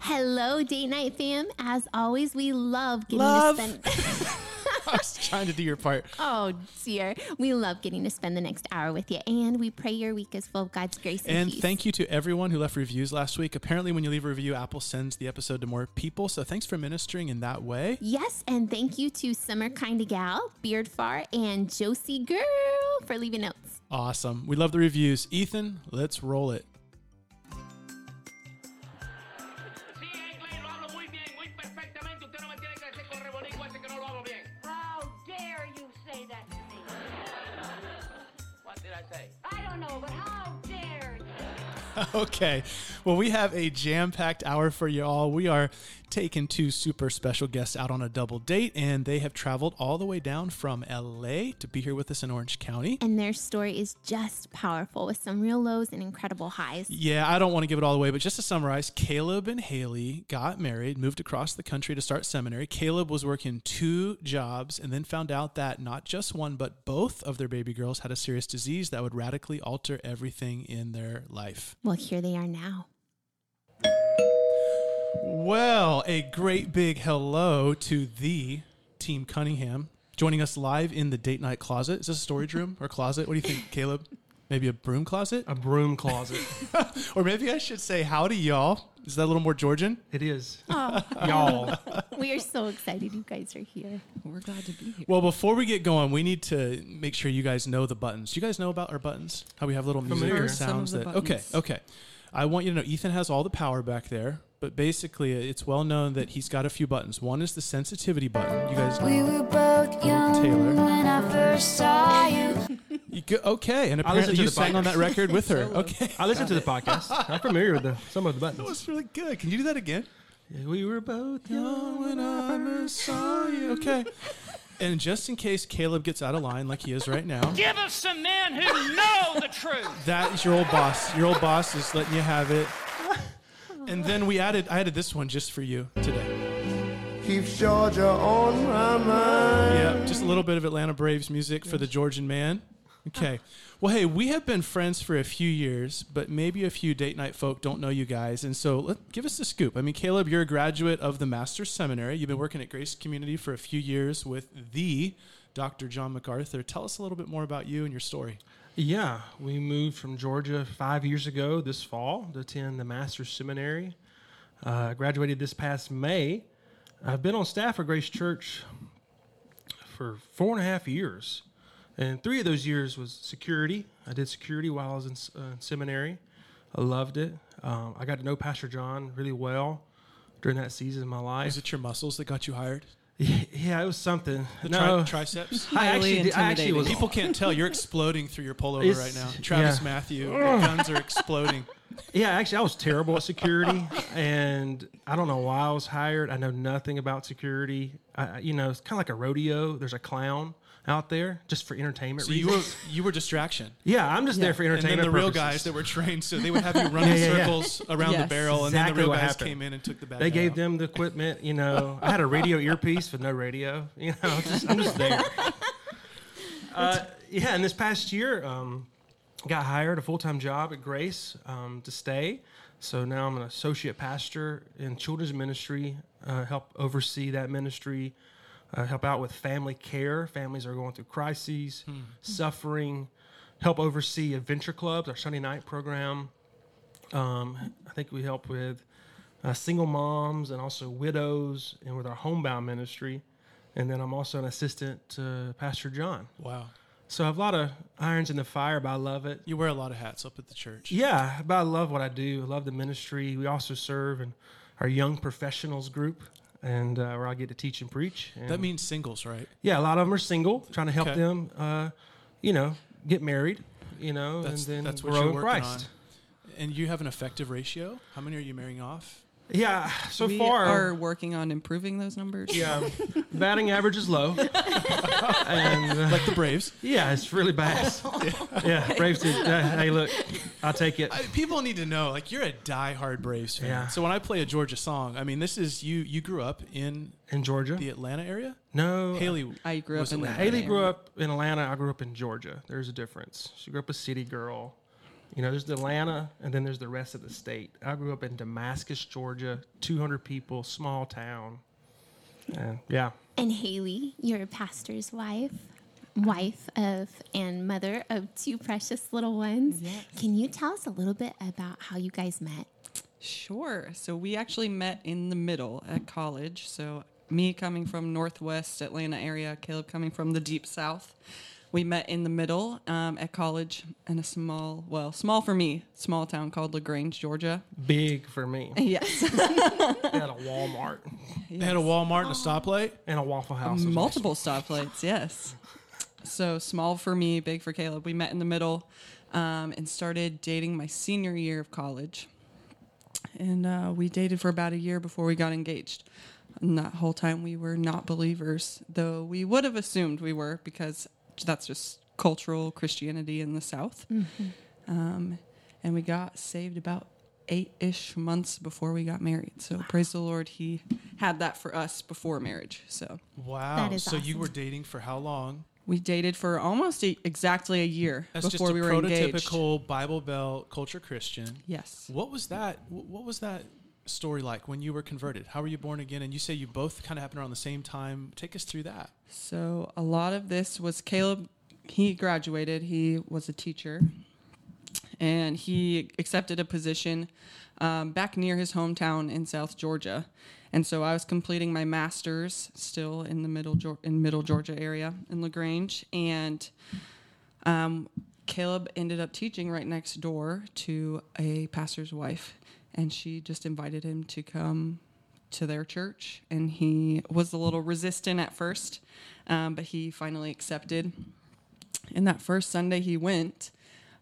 Hello, date night fam. As always, we love getting Love. to spend. I was trying to do your part. oh dear, we love getting to spend the next hour with you, and we pray your week is full of God's grace and, And peace. thank you to everyone who left reviews last week. Apparently, when you leave a review, Apple sends the episode to more people. So thanks for ministering in that way. Yes, and thank you to Summer Kinda Gal, Beard Far, and Josie Girl for leaving notes. Awesome. We love the reviews. Ethan, let's roll it. okay. Well, we have a jam packed hour for you all. We are taking two super special guests out on a double date, and they have traveled all the way down from LA to be here with us in Orange County. And their story is just powerful with some real lows and incredible highs. Yeah, I don't want to give it all away, but just to summarize, Caleb and Haley got married, moved across the country to start seminary. Caleb was working two jobs and then found out that not just one, but both of their baby girls had a serious disease that would radically alter everything in their life. Well, here they are now. Well, a great big hello to the Team Cunningham joining us live in the date night closet. Is this a storage room or closet? What do you think, Caleb? Maybe a broom closet? A broom closet. Or maybe I should say howdy, y'all. Is that a little more Georgian? it is. Y'all. We are so excited you guys are here. We're glad to be here. Well, before we get going, we need to make sure you guys know the buttons. Do you guys know about our buttons? How we have little music Familiar. or Some of sounds the that. Okay, okay. I want you to know Ethan has all the power back there, but basically it's well known that he's got a few buttons. One is the sensitivity button. You guys We were both young Taylor. when I first saw you. You go, okay, and I listened apparently to you the sang on podcast. that record with her. Uh, okay. I listened to the podcast. I'm familiar with the, some of the buttons. That was really good. Can you do that again? We were both young when I first saw you. Okay. And just in case Caleb gets out of line like he is right now, Give us some men who know the truth. that is your old boss. Your old boss is letting you have it. And then we added, I added this one just for you today. Keeps Georgia on my mind. Yeah, just a little bit of Atlanta Braves music for the Georgian man. Okay. Well, hey, we have been friends for a few years, but maybe a few date night folk don't know you guys. And so let, give us the scoop. I mean, Caleb, you're a graduate of the Master's Seminary. You've been working at Grace Community for a few years with the Dr. John MacArthur. Tell us a little bit more about you and your story. Yeah, we moved from Georgia five years ago this fall to attend the Master's Seminary. Uh, graduated this past May. I've been on staff at Grace Church for four and a half years. And three of those years was security. I did security while I was in uh, seminary. I loved it. Um, I got to know Pastor John really well during that season of my life. Is it your muscles that got you hired? Yeah, it was something. The no, tri- triceps? I Highly actually, did- I actually intimidating. was. People can't tell. You're exploding through your pullover It's- right now. Travis yeah. Matthew, your guns are exploding. Yeah, actually, I was terrible at security, and I don't know why I was hired. I know nothing about security. I, I- you know, it's kind of like a rodeo. There's a clown out there just for entertainment So you were you were distraction. yeah, I'm just there for And entertainment. then the real purposes. guys that were trained, so they would have you running Yeah, yeah, yeah. circles around the Yes. barrel, and then the real guys happened. came in and took the bad. They gave out. them the equipment. You know, I had a radio earpiece with no radio. You know, just, I'm just there. Uh, yeah, and this past year, um, got hired a full time job at Grace um, to stay. So now I'm an associate pastor in children's ministry, uh, help oversee that ministry, uh, help out with family care. Families are going through crises, suffering, help oversee adventure clubs, our Sunday night program. Um, I think we help with uh, single moms and also widows, and with our homebound ministry. And then I'm also an assistant to Pastor John. Wow, So I have a lot of irons in the fire, but I love it. you wear a lot of hats up at the church. Yeah, but I love what I do. I love the ministry. We also serve in our young professionals group, and uh, where I get to teach and preach. And That means singles, right? yeah, a lot of them are single, trying to help Okay. them, uh, you know, get married, you know, That's and then that's what grow you're in working Christ. on. And you have an effective ratio. How many are you marrying off? Yeah, so far. we far are working on improving those numbers. Yeah, batting average is low, and uh, Like the Braves. yeah, it's really bad. yeah, Braves did. Uh, hey, look, I'll take it. I, people need to know, like you're a diehard Braves fan. Yeah. So when I play a Georgia song, I mean, this is you. You grew up in In Georgia, the Atlanta area. no, Haley, I grew up in Atlanta. Haley grew up in Atlanta. I grew up in Georgia. There's a difference. She grew up a city girl. You know, there's Atlanta, and then there's the rest of the state. I grew up in Damascus, Georgia, 200 people, small town. And yeah, And Haley, you're a pastor's wife, wife of and mother of two precious little ones. Can you tell us a little bit about how you guys met? Sure. So we actually met in the middle at college. So me coming from Northwest Atlanta area, Caleb coming from the deep South. We met in the middle um, at college in a small, well, small for me, small town called Lagrange, Georgia. big for me. Yes, They had a Walmart They had a Walmart and a stoplight. and a Waffle House. multiple stoplights. Yes. So small for me, big for Caleb. We met in the middle um, and started dating my senior year of college. And uh, we dated for about a year before we got engaged. And that whole time we were not believers, though we would have assumed we were because that's just cultural Christianity in the South. Um, and we got saved about eight ish months before we got married. So praise the Lord, He had that for us before marriage. So Wow. That is so you were dating for how long? we dated for almost a, exactly a year That's before just a we were engaged. prototypical Bible Belt culture Christian. Yes. What was that? What was that story like when you were converted? How were you born again? And you say you both kind of happened around the same time. Take us through that. So a lot of this was Caleb. He graduated. He was a teacher, and he accepted a position um, back near his hometown in South Georgia. And so I was completing my master's still in the middle in middle Georgia area in Lagrange, and um, Caleb ended up teaching right next door to a pastor's wife, and she just invited him to come to their church. And he was a little resistant at first, um, but he finally accepted. And that first Sunday he went,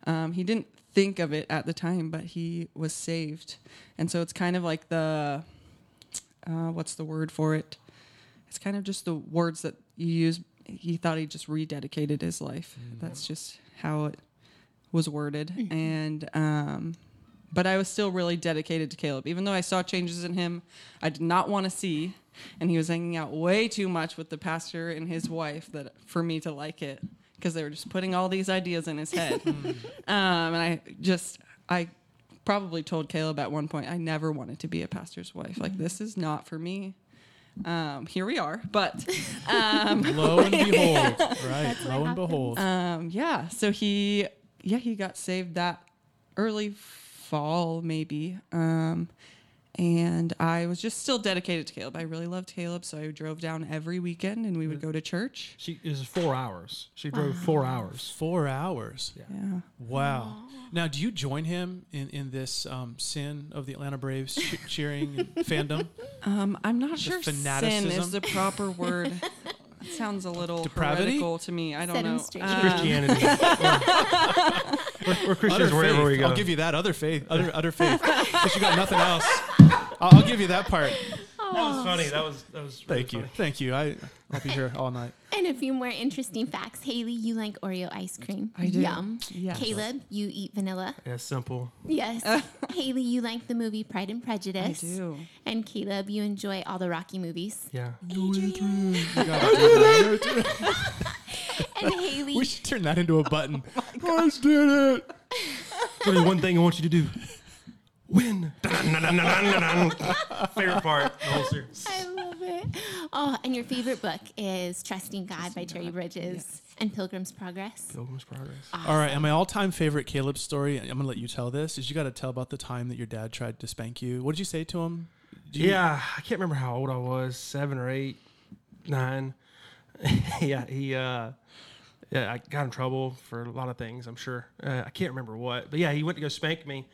um, he didn't think of it at the time, but he was saved. And so it's kind of like the, uh, what's the word for it? It's kind of just the words that you use. He thought he just rededicated his life. That's just how it was worded. And, um, but I was still really dedicated to Caleb. Even though I saw changes in him, I did not want to see. And he was hanging out way too much with the pastor and his wife that for me to like it because they were just putting all these ideas in his head. um, and I just, I probably told Caleb at one point, I never wanted to be a pastor's wife. Like, this is not for me. Um, here we are. But Lo and behold, right? Lo and behold. um, yeah, so he, yeah, he got saved that early fall, maybe. Um, and I was just still dedicated to Caleb. I really loved Caleb, so I drove down every weekend and we would go to church. She is four hours. She drove four hours. Four hours. Yeah. Wow. Now, do you join him in in this um, sin of the Atlanta Braves che- cheering and fandom? Um, I'm not sure sin fanaticism? is the proper word. It sounds a little Depravity? heretical to me. I don't Set 'em know. straight. Um, Christianity. we're, we're Christians Utter wherever faith. we go. I'll give you that other faith, utter, utter faith, because you got nothing else. I'll, I'll give you that part. that was funny. That was that was. really Thank you, funny. thank you. I I'll be here all night. And a few more interesting facts. Haley, you like Oreo ice cream. I do. Yum. Yes. Caleb, you eat vanilla. Yeah, simple. Yes. Haley, you like the movie Pride and Prejudice. I do. And Caleb, you enjoy all the Rocky movies. Yeah. And Haley, We should turn that into a button. I did it. So there's one thing I want you to do. Win. Favorite part. The whole series. I love it. Oh, and your favorite book is Trusting God by Jerry Bridges and Pilgrim's Progress. Pilgrim's Progress. All right, and my all-time favorite Caleb story. I'm gonna let you tell this. Is you got to tell about the time that your dad tried to spank you. What did you say to him? Did you- Yeah, I can't remember how old I was, seven or eight, nine. yeah, he, uh, yeah, I got in trouble for a lot of things. I'm sure. Uh, I can't remember what, but yeah, he went to go spank me,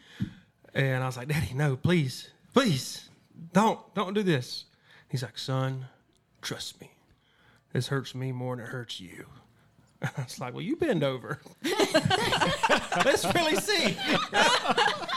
and I was like, "Daddy, no, please, please, don't, don't do this." He's like, "Son, trust me. This hurts me more than it hurts you." I was like, "Well, you bend over. Let's really see."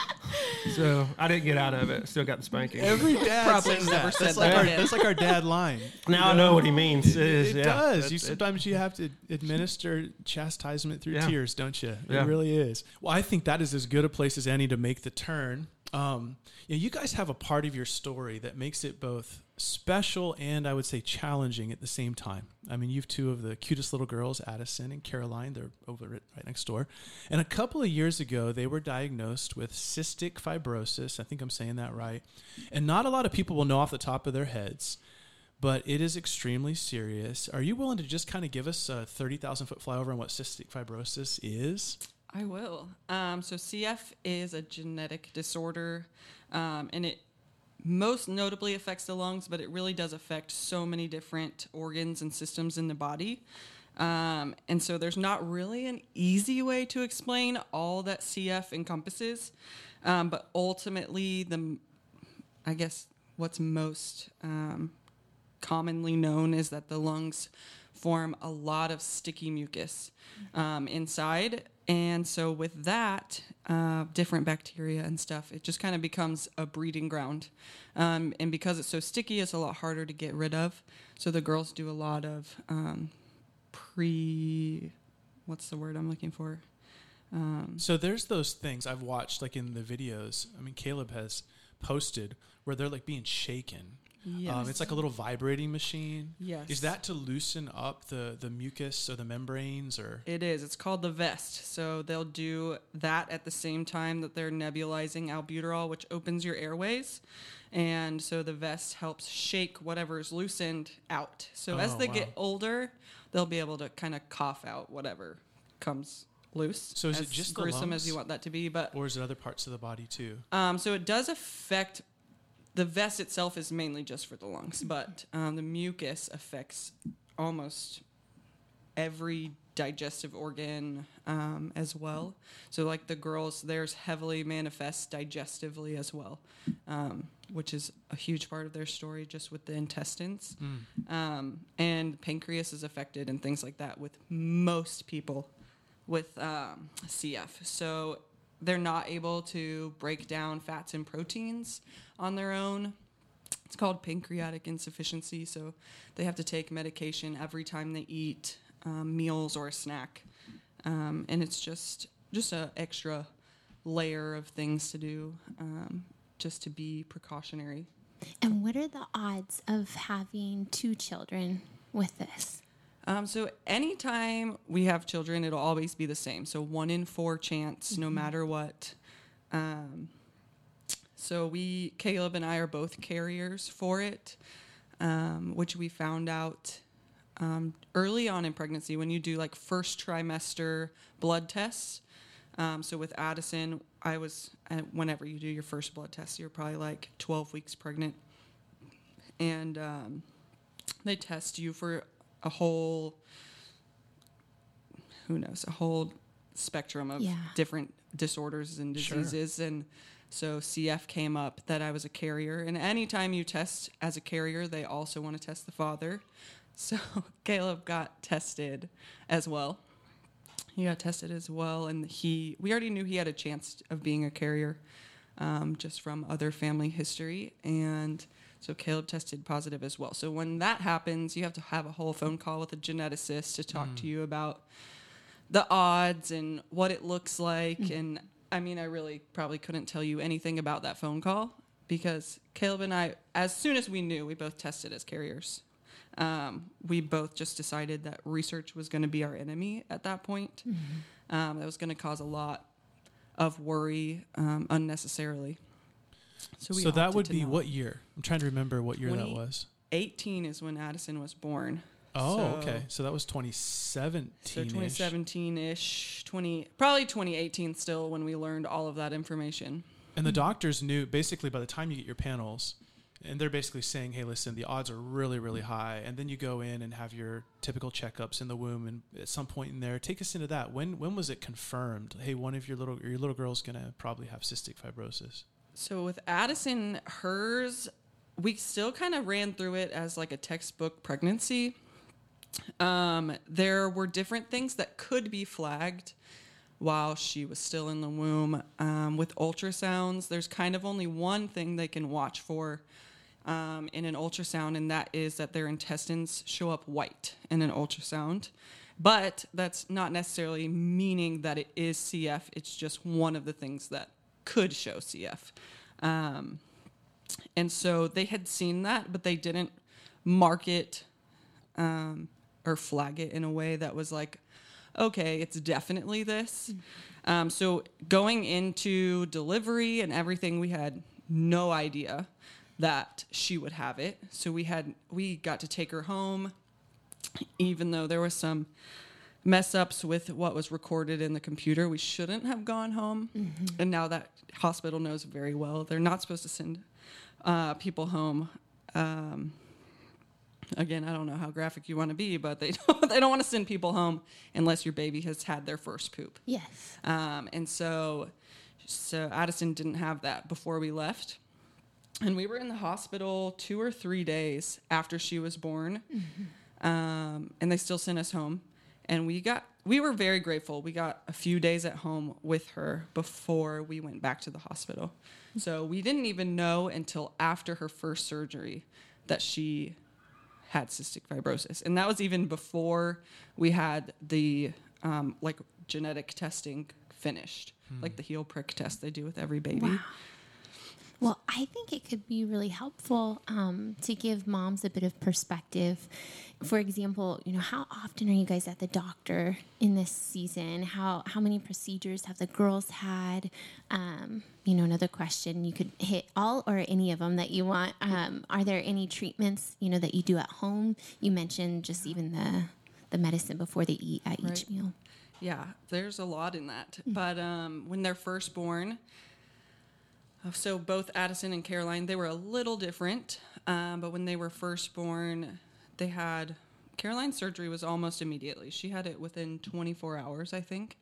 so I didn't get out of it. Still got the spanking. Every dad Probably says never that. said that's that like our, that's like our dad line. Now I know what he means. It, is, it yeah. does. It- You it- sometimes you have to administer chastisement through Yeah. tears, don't you? Yeah. It really is. Well, I think that is as good a place as any to make the turn. Um, yeah, you guys have a part of your story that makes it both special and I would say challenging at the same time. I mean, you've two of the cutest little girls, Addison and Caroline. They're over right next door. And a couple of years ago, they were diagnosed with cystic fibrosis. I think I'm saying that right. And not a lot of people will know off the top of their heads, but it is extremely serious. Are you willing to just kind of give us a 30,000 foot flyover on what cystic fibrosis is? I will. Um, so CF is a genetic disorder, um, and it most notably affects the lungs, but it really does affect so many different organs and systems in the body. Um, and so there's not really an easy way to explain all that CF encompasses. Um, but ultimately, the I guess what's most um, commonly known is that the lungs form a lot of sticky mucus um, inside. And so, with that, uh, different bacteria and stuff, it just kind of becomes a breeding ground. Um, and because it's so sticky, it's a lot harder to get rid of. So, the girls do a lot of um, pre, what's the word I'm looking for? So there's those things I've watched, like in the videos. I mean, Caleb has posted where they're like being shaken. Um, it's like a little vibrating machine. Yes. Is that to loosen up the the mucus or the membranes or? It is. It's called the vest. So they'll do that at the same time that they're nebulizing albuterol, which opens your airways. And so the vest helps shake whatever's loosened out. So as Oh, they wow. get older, they'll be able to kind of cough out whatever comes loose. So is it as just gruesome as you want that to be? But Or is it other parts of the body too? um, so it does affect the vest itself is mainly just for the lungs, but um, the mucus affects almost every digestive organ um, as well. So, like the girls, theirs heavily manifests digestively as well, um, which is a huge part of their story, just with the intestines. Um, and pancreas is affected and things like that with most people with um, CF. So they're not able to break down fats and proteins on their own. It's called pancreatic insufficiency. So they have to take medication every time they eat um, meals or a snack, um, and it's just just a extra layer of things to do um, just to be precautionary. And what are the odds of having two children with this? Um, so anytime we have children, it'll always be the same. So one in four chance, no matter what. Um, so we, Caleb and I, are both carriers for it, um, which we found out um, early on in pregnancy when you do like first trimester blood tests. Um, so with Addison, I was uh, whenever you do your first blood test, you're probably like 12 weeks pregnant, and um, they test you for a whole who knows a whole spectrum of Yeah. different disorders and Sure. diseases and so cf came up that i was a carrier and anytime you test as a carrier they also want to test the father. So caleb got tested as well. He got tested as well and he we already knew he had a chance of being a carrier um, just from other family history and so caleb tested positive as well. So when that happens you have to have a whole phone call with a geneticist to talk to you about the odds and what it looks like and i mean i really probably couldn't tell you anything about that phone call because caleb and i as soon as we knew we both tested as carriers um, we both just decided that research was going to be our enemy at that point. Um, that was going to cause a lot of worry um, unnecessarily. So, we So that would be not. what year? I'm trying to remember what year that was. 18 is when Addison was born. Oh, So- okay. So that was 2017. So 2017 ish, 20 probably 2018 still when we learned all of that information. And the doctors knew basically by the time you get your panels, and they're basically saying, "Hey, listen, the odds are really, really high." And then you go in and have your typical checkups in the womb, and at some point in there, take us into that. When when was it confirmed? Hey, one of your little your little girl's gonna probably have cystic fibrosis. So with Addison, hers, we still kind of ran through it as like a textbook pregnancy. Um, there were different things that could be flagged while she was still in the womb. Um, with ultrasounds, there's kind of only one thing they can watch for um, in an ultrasound, and that is that their intestines show up white in an ultrasound. But that's not necessarily meaning that it is CF. It's just one of the things that could show CF. Um, And so they had seen that, but they didn't mark it um, or flag it in a way that was like, okay, it's definitely this. Um, so going into delivery and everything, we had no idea that she would have it. So we had we got to take her home, even though there was some mess ups with what was recorded in the computer. We shouldn't have gone home, and now that hospital knows very well they're not supposed to send uh, people home. Um, again, I don't know how graphic you want to be, but they don't, they don't want to send people home unless your baby has had their first poop. Yes. Um, and so, so Addison didn't have that before we left. And we were in the hospital two or three days after she was born. Um, and they still sent us home. And we got, we were very grateful. We got a few days at home with her before we went back to the hospital. So we didn't even know until after her first surgery that she had cystic fibrosis, and that was even before we had the um, like genetic testing finished, like the heel prick test they do with every baby. Well, I think it could be really helpful um, to give moms a bit of perspective. For example, you know, how often are you guys at the doctor in this season? How how many procedures have the girls had? Um, you know, another question you could hit all or any of them that you want. Um, are there any treatments you know that you do at home? You mentioned just even the the medicine before they eat at each meal. Yeah, there's a lot in that. But um, when they're first born, so both Addison and Caroline, they were a little different. Um, but when they were first born, they had Caroline's surgery was almost immediately. She had it within 24 hours, I think.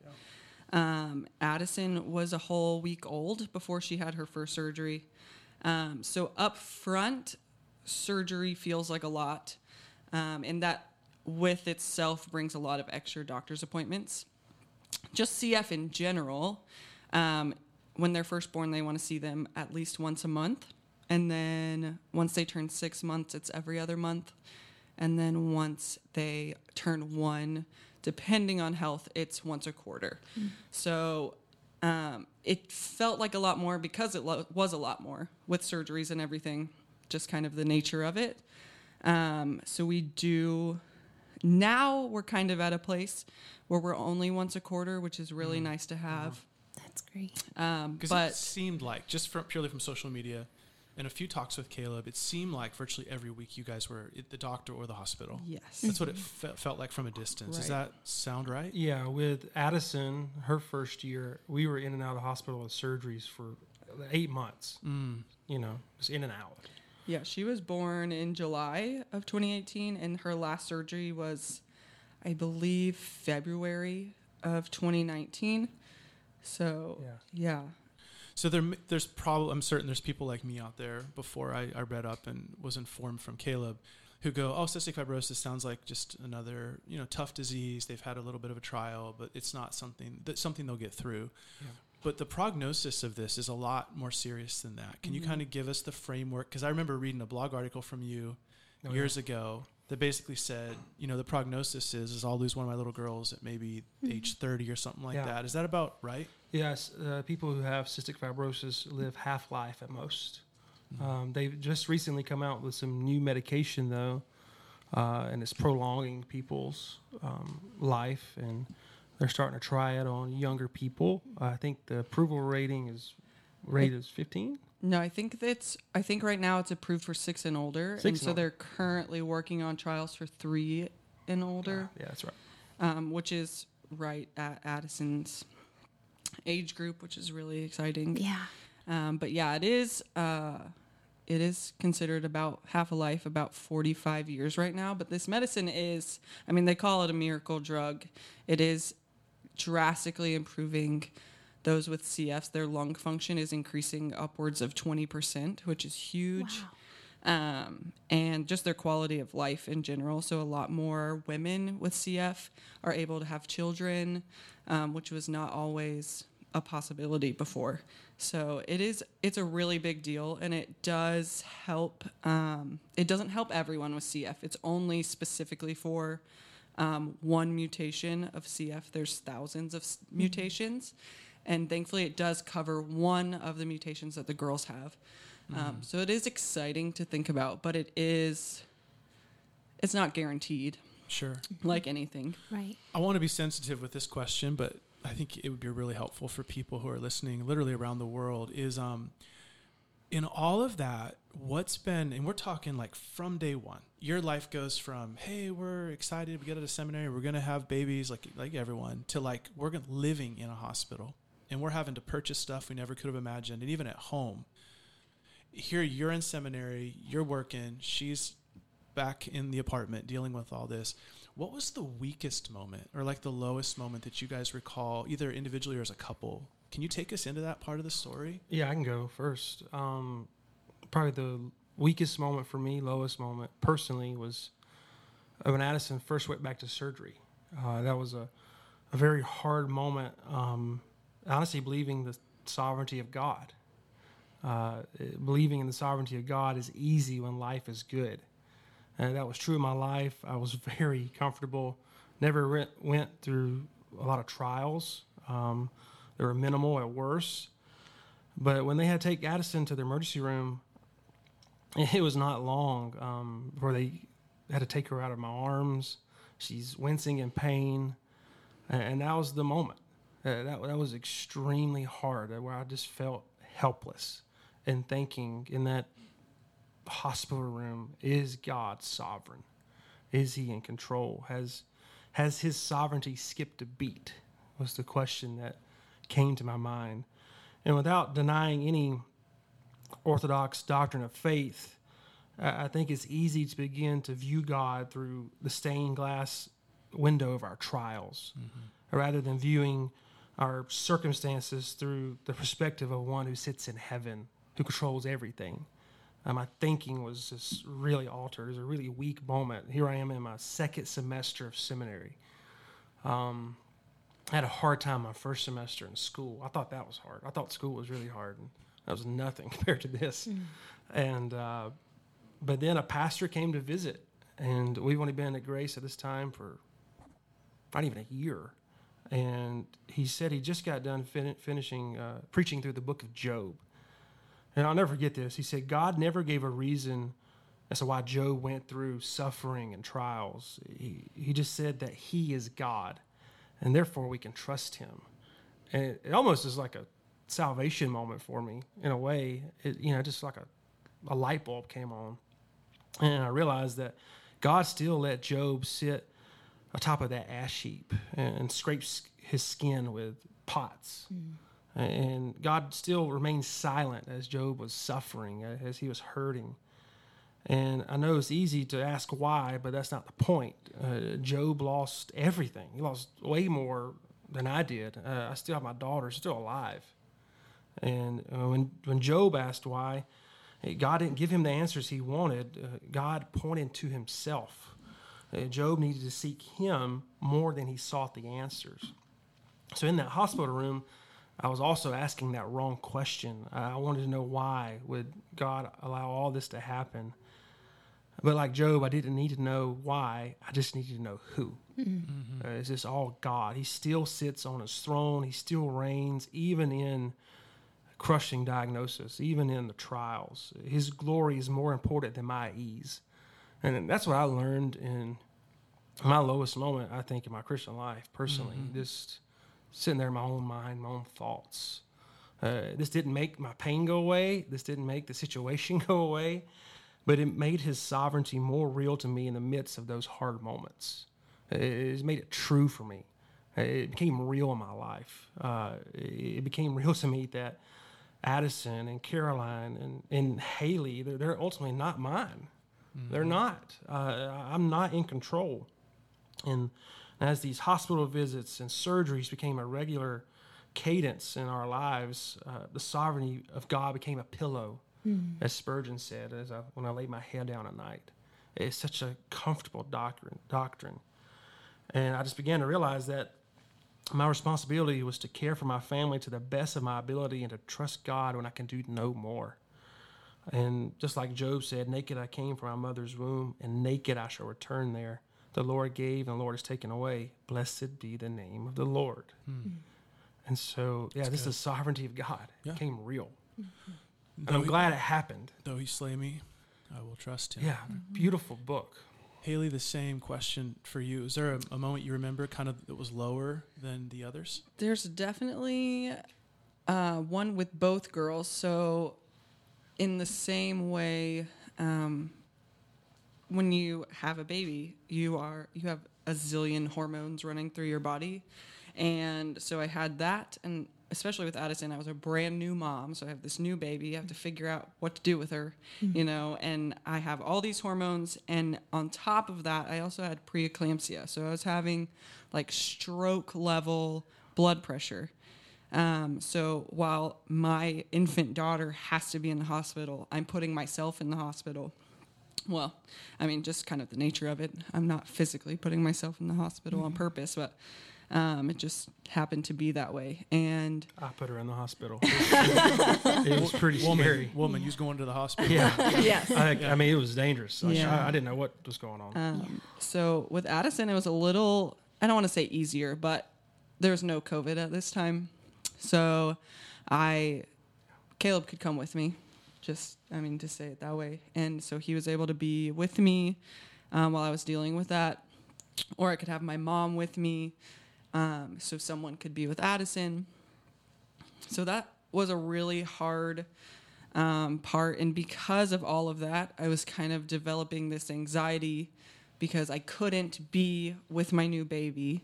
Um, Addison was a whole week old before she had her first surgery. Um, so up front, surgery feels like a lot, um, and that with itself brings a lot of extra doctor's appointments. Just CF in general, um, when they're first born, they want to see them at least once a month, and then once they turn six months, it's every other month, and then once they turn one, depending on health, it's once a quarter. So um, it felt like a lot more because it lo- was a lot more with surgeries and everything, just kind of the nature of it. Um, so we do now we're kind of at a place where we're only once a quarter, which is really nice to have. That's great. Um, Because but it seemed like, just from purely from social media and a few talks with Caleb, it seemed like virtually every week you guys were at the doctor or the hospital. yes, That's what it fe- felt like from a distance. Does that sound right? Yeah, with Addison, her first year, we were in and out of the hospital with surgeries for eight months. Mm. You know, just in and out. yeah, she was born in July of 2018, and her last surgery was, I believe, February of 2019. So Yeah. yeah, So there, there's probably I'm certain there's people like me out there before I, I read up and was informed from Caleb, who go, oh, cystic fibrosis sounds like just another you know tough disease. They've had a little bit of a trial, but it's not something that something they'll get through. But the prognosis of this is a lot more serious than that. Can you mm-hmm. kind of give us the framework? Because I remember reading a blog article from you Oh, years ago that basically said, you know, the prognosis is is I'll lose one of my little girls at maybe hmm. age 30 or something like Yeah. that. Is that about right? Yes, uh, people who have cystic fibrosis live half life at most. Um, they've just recently come out with some new medication, though, uh, and it's prolonging people's um, life, and they're starting to try it on younger people. I think the approval rating is rate is 15. No, I think that's. I think right now it's approved for six and older, Six and and so older. they're currently working on trials for three and older, Yeah, that's right. um, which is right at Addison's age group, which is really exciting. Yeah. Um, but yeah, it is. Uh, it is considered about half a life, about 45 years right now. But this medicine is, I mean, they call it a miracle drug. It is drastically improving those with CFs. Their lung function is increasing upwards of 20%, which is huge. Um, and just their quality of life in general. So, a lot more women with CF are able to have children, um, which was not always a possibility before. So it is it's a really big deal and it does help um, it doesn't help everyone with CF. It's only specifically for um, one mutation of CF. There's thousands of s- mutations and thankfully it does cover one of the mutations that the girls have. Um, so it is exciting to think about, but it is, it's not guaranteed Sure. like anything. Right. I want to be sensitive with this question, but I think it would be really helpful for people who are listening literally around the world is um in all of that, what's been and we're talking like from day one. Your life goes from, hey, we're excited, we get out of seminary, we're gonna have babies like like everyone, to like we're living in a hospital and we're having to purchase stuff we never could have imagined, and even at home. Here you're in seminary, you're working, she's back in the apartment dealing with all this. What was the weakest moment or like the lowest moment that you guys recall, either individually or as a couple? Can you take us into that part of the story? Yeah, I can go first. Um, probably the weakest moment for me, lowest moment personally, was when Addison first went back to surgery. Uh, that was a, a very hard moment. Um, honestly, believing the sovereignty of God. Uh, believing in the sovereignty of God is easy when life is good. And that was true in my life. I was very comfortable. Never went, went through a lot of trials. Um, they were minimal at worst. But when they had to take Addison to the emergency room, it was not long um, before they had to take her out of my arms. She's wincing in pain. And, that was the moment. Uh, that, that was extremely hard, where I just felt helpless and thinking in that hospital room is God sovereign? Is he in control? Has has his sovereignty skipped a beat? Was the question that came to my mind. And without denying any orthodox doctrine of faith, I I think it's easy to begin to view God through the stained glass window of our trials, mm-hmm. rather than viewing our circumstances through the perspective of one who sits in heaven, who controls everything. Uh, my thinking was just really altered. It was a really weak moment. Here I am in my second semester of seminary. Um, I had a hard time my first semester in school. I thought that was hard. I thought school was really hard, and that was nothing compared to this. And uh, but then a pastor came to visit, and we've only been at Grace at this time for not even a year. And he said he just got done fin- finishing uh, preaching through the book of Job. And I'll never forget this. He said, God never gave a reason as to why Job went through suffering and trials. He, he just said that he is God, and therefore we can trust him. And it, it almost is like a salvation moment for me in a way. It, you know, just like a, a light bulb came on. And I realized that God still let Job sit atop of that ash heap and, and scrapes his skin with pots. Mm. And God still remained silent as Job was suffering, uh, as he was hurting. And I know it's easy to ask why, but that's not the point. Uh, Job lost everything. He lost way more than I did. Uh, I still have my daughter, still alive. And uh, when, when Job asked why, God didn't give him the answers he wanted. Uh, God pointed to himself. Uh, Job needed to seek him more than he sought the answers. So in that hospital room, I was also asking that wrong question. I wanted to know why would God allow all this to happen. But like Job, I didn't need to know why. I just needed to know who. Uh, it's just all God. He still sits on his throne. He still reigns, even in crushing diagnosis, even in the trials. His glory is more important than my ease. And that's what I learned in my lowest moment, I think, in my Christian life, personally. Just sitting there in my own mind, my own thoughts. Uh, this didn't make my pain go away. This didn't make the situation go away, but it made his sovereignty more real to me in the midst of those hard moments. It, it made it true for me. It became real in my life. Uh, it became real to me that Addison and Caroline and, and Haley, they're, they're ultimately not mine. They're not. Uh, I'm not in control. And as these hospital visits and surgeries became a regular cadence in our lives, uh, the sovereignty of God became a pillow, as Spurgeon said, as I, when I laid my head down at night. It's such a comfortable doctrine. Doctrine, and I just began to realize that my responsibility was to care for my family to the best of my ability and to trust God when I can do no more. And just like Job said, naked I came from my mother's womb, and naked I shall return there. The Lord gave, and the Lord has taken away. Blessed be the name of the Lord. And so, yeah, this is the sovereignty of God. Yeah. It became real. And I'm he- glad it happened. Though he slay me, I will trust him. Yeah, beautiful book. Haley, the same question for you. Is there a, a moment you remember kind of that was lower than the others? There's definitely uh, one with both girls. So, in the same way, um, when you have a baby, you are you have a zillion hormones running through your body, and so I had that, and especially with Addison, I was a brand new mom, so I have this new baby. I have to figure out what to do with her, you know, and I have all these hormones, and on top of that, I also had preeclampsia, so I was having like stroke level blood pressure. Um, so while my infant daughter has to be in the hospital, I'm putting myself in the hospital. Well, I mean, just kind of the nature of it. I'm not physically putting myself in the hospital on purpose, but um, it just happened to be that way. And I put her in the hospital. it was pretty Woman, scary. woman, you's going to the hospital. Yeah, yes. I, I mean, it was dangerous. I, Yeah. I, I didn't know what was going on. Um, so with Addison, it was a little, I don't want to say easier, but there was no COVID at this time. So I, Caleb could come with me, just, I mean, to say it that way. And so he was able to be with me um, while I was dealing with that. Or I could have my mom with me. Um, so someone could be with Addison. So that was a really hard um, part. And because of all of that, I was kind of developing this anxiety because I couldn't be with my new baby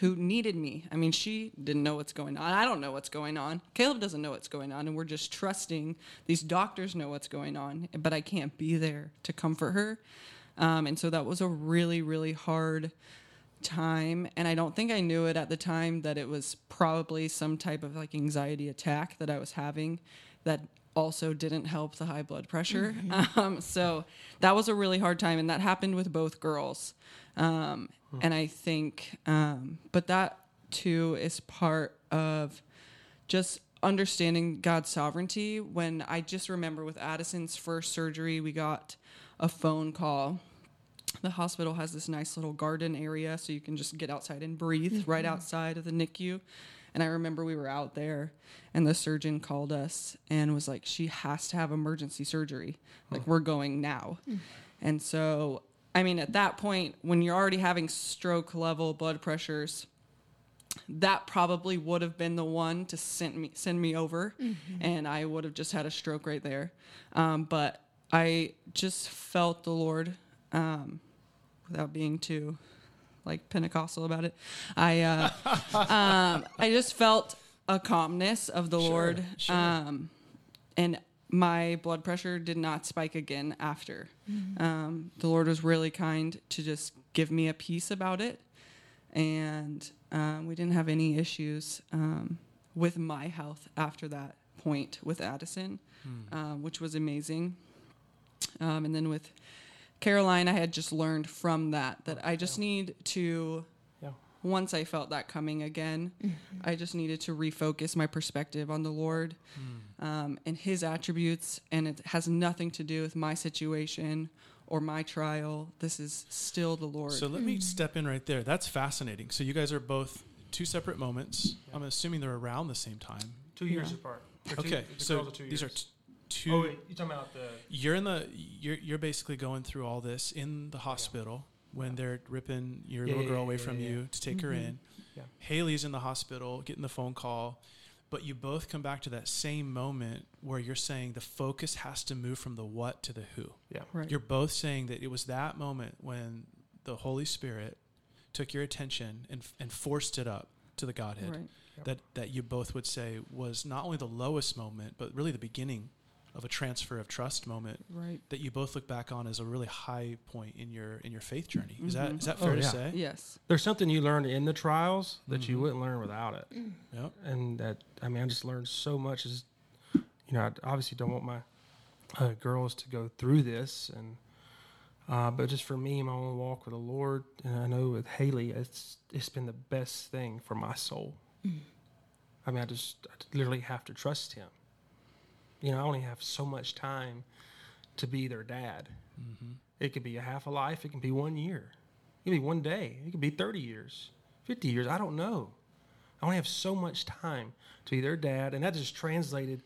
who needed me. I mean, she didn't know what's going on. I don't know what's going on. Caleb doesn't know what's going on. And we're just trusting these doctors know what's going on, but I can't be there to comfort her. Um, and so that was a really, really hard time and i don't think i knew it at the time that it was probably some type of like anxiety attack that i was having that also didn't help the high blood pressure um, so that was a really hard time and that happened with both girls um, Hmm. and i think um, but that too is part of just understanding God's sovereignty. When I just remember with Addison's first surgery, we got a phone call. The hospital has this nice little garden area, so you can just get outside and breathe mm-hmm. right outside of the NICU. And I remember we were out there, and the surgeon called us and was like, She has to have emergency surgery. Like, hmm. we're going now. Hmm. And so, I mean, at that point, when you're already having stroke level blood pressures, that probably would have been the one to send me send me over, and I would have just had a stroke right there. Um, but I just felt the Lord, um, without being too like Pentecostal about it. I uh, um, I just felt a calmness of the Lord, Um, and my blood pressure did not spike again after. Um, the Lord was really kind to just give me a peace about it and um, we didn't have any issues um, with my health after that point with Addison, um, which was amazing. Um, and then with Caroline, I had just learned from that that I just need to. Yeah. Once I felt that coming again, I just needed to refocus my perspective on the Lord um, and His attributes, and it has nothing to do with my situation or my trial. This is still the Lord. So let me step in right there. That's fascinating. So you guys are both two separate moments. I'm assuming they're around the same time. Two years apart. Two- Okay, the so girls two these are t- two. Oh, wait, you talking about the? You're in the. You're you're basically going through all this in the hospital when they're ripping your Yeah, little girl yeah, away yeah, from yeah. you to take her in. Yeah. Haley's in the hospital getting the phone call, but you both come back to that same moment where you're saying the focus has to move from the what to the who. Yeah. Right. You're both saying that it was that moment when the Holy Spirit took your attention and and forced it up to the Godhead. Right. That that you both would say was not only the lowest moment, but really the beginning of a transfer of trust moment Right. that you both look back on as a really high point in your in your faith journey. Is that is that Oh, fair to say? Yes. There's something you learn in the trials that you wouldn't learn without it. Yep. and that I mean I just learned so much. As you know, I obviously don't want my uh, girls to go through this, and uh, but just for me, my own walk with the Lord, and I know with Haley, it's it's been the best thing for my soul. I mean, I just I literally have to trust Him. You know, I only have so much time to be their dad. Mm-hmm. It could be a half a life. It can be one year. It could be one day. It could be thirty years, fifty years. I don't know. I only have so much time to be their dad, and that just translated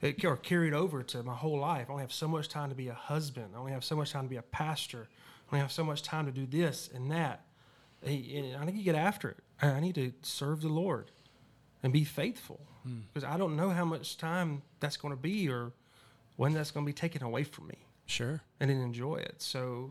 it or carried over to my whole life. I only have so much time to be a husband. I only have so much time to be a pastor. I only have so much time to do this and that. And I need to get after it. I need to serve the Lord and be faithful because I don't know how much time that's going to be or when that's going to be taken away from me Sure. and then enjoy it. So,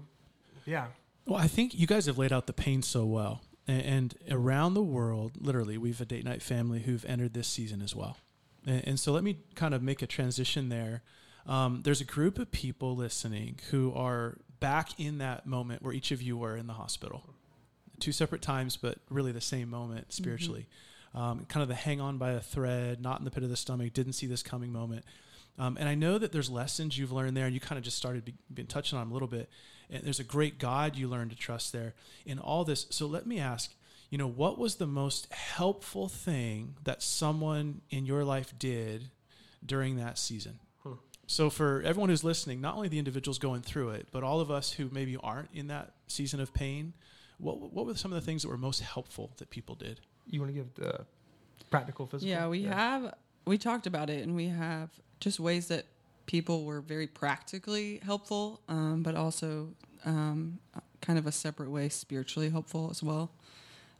yeah. Well, I think you guys have laid out the pain so well. And, and around the world, literally, we've a date night family who've entered this season as well. And, and so let me kind of make a transition there. Um, there's a group of people listening who are back in that moment where each of you were in the hospital. Two separate times, but really the same moment spiritually. Um, kind of the hang on by a thread, not in the pit of the stomach, didn't see this coming moment. Um, and I know that there's lessons you've learned there, and you kind of just started be, been touching on them a little bit. And there's a great God you learned to trust there in all this. So let me ask, you know, what was the most helpful thing that someone in your life did during that season? So for everyone who's listening, not only the individuals going through it, but all of us who maybe aren't in that season of pain, what what were some of the things that were most helpful that people did? You want to give the practical, physical? Yeah, we have. We talked about it, and we have just ways that people were very practically helpful, um, but also um, kind of a separate way spiritually helpful as well.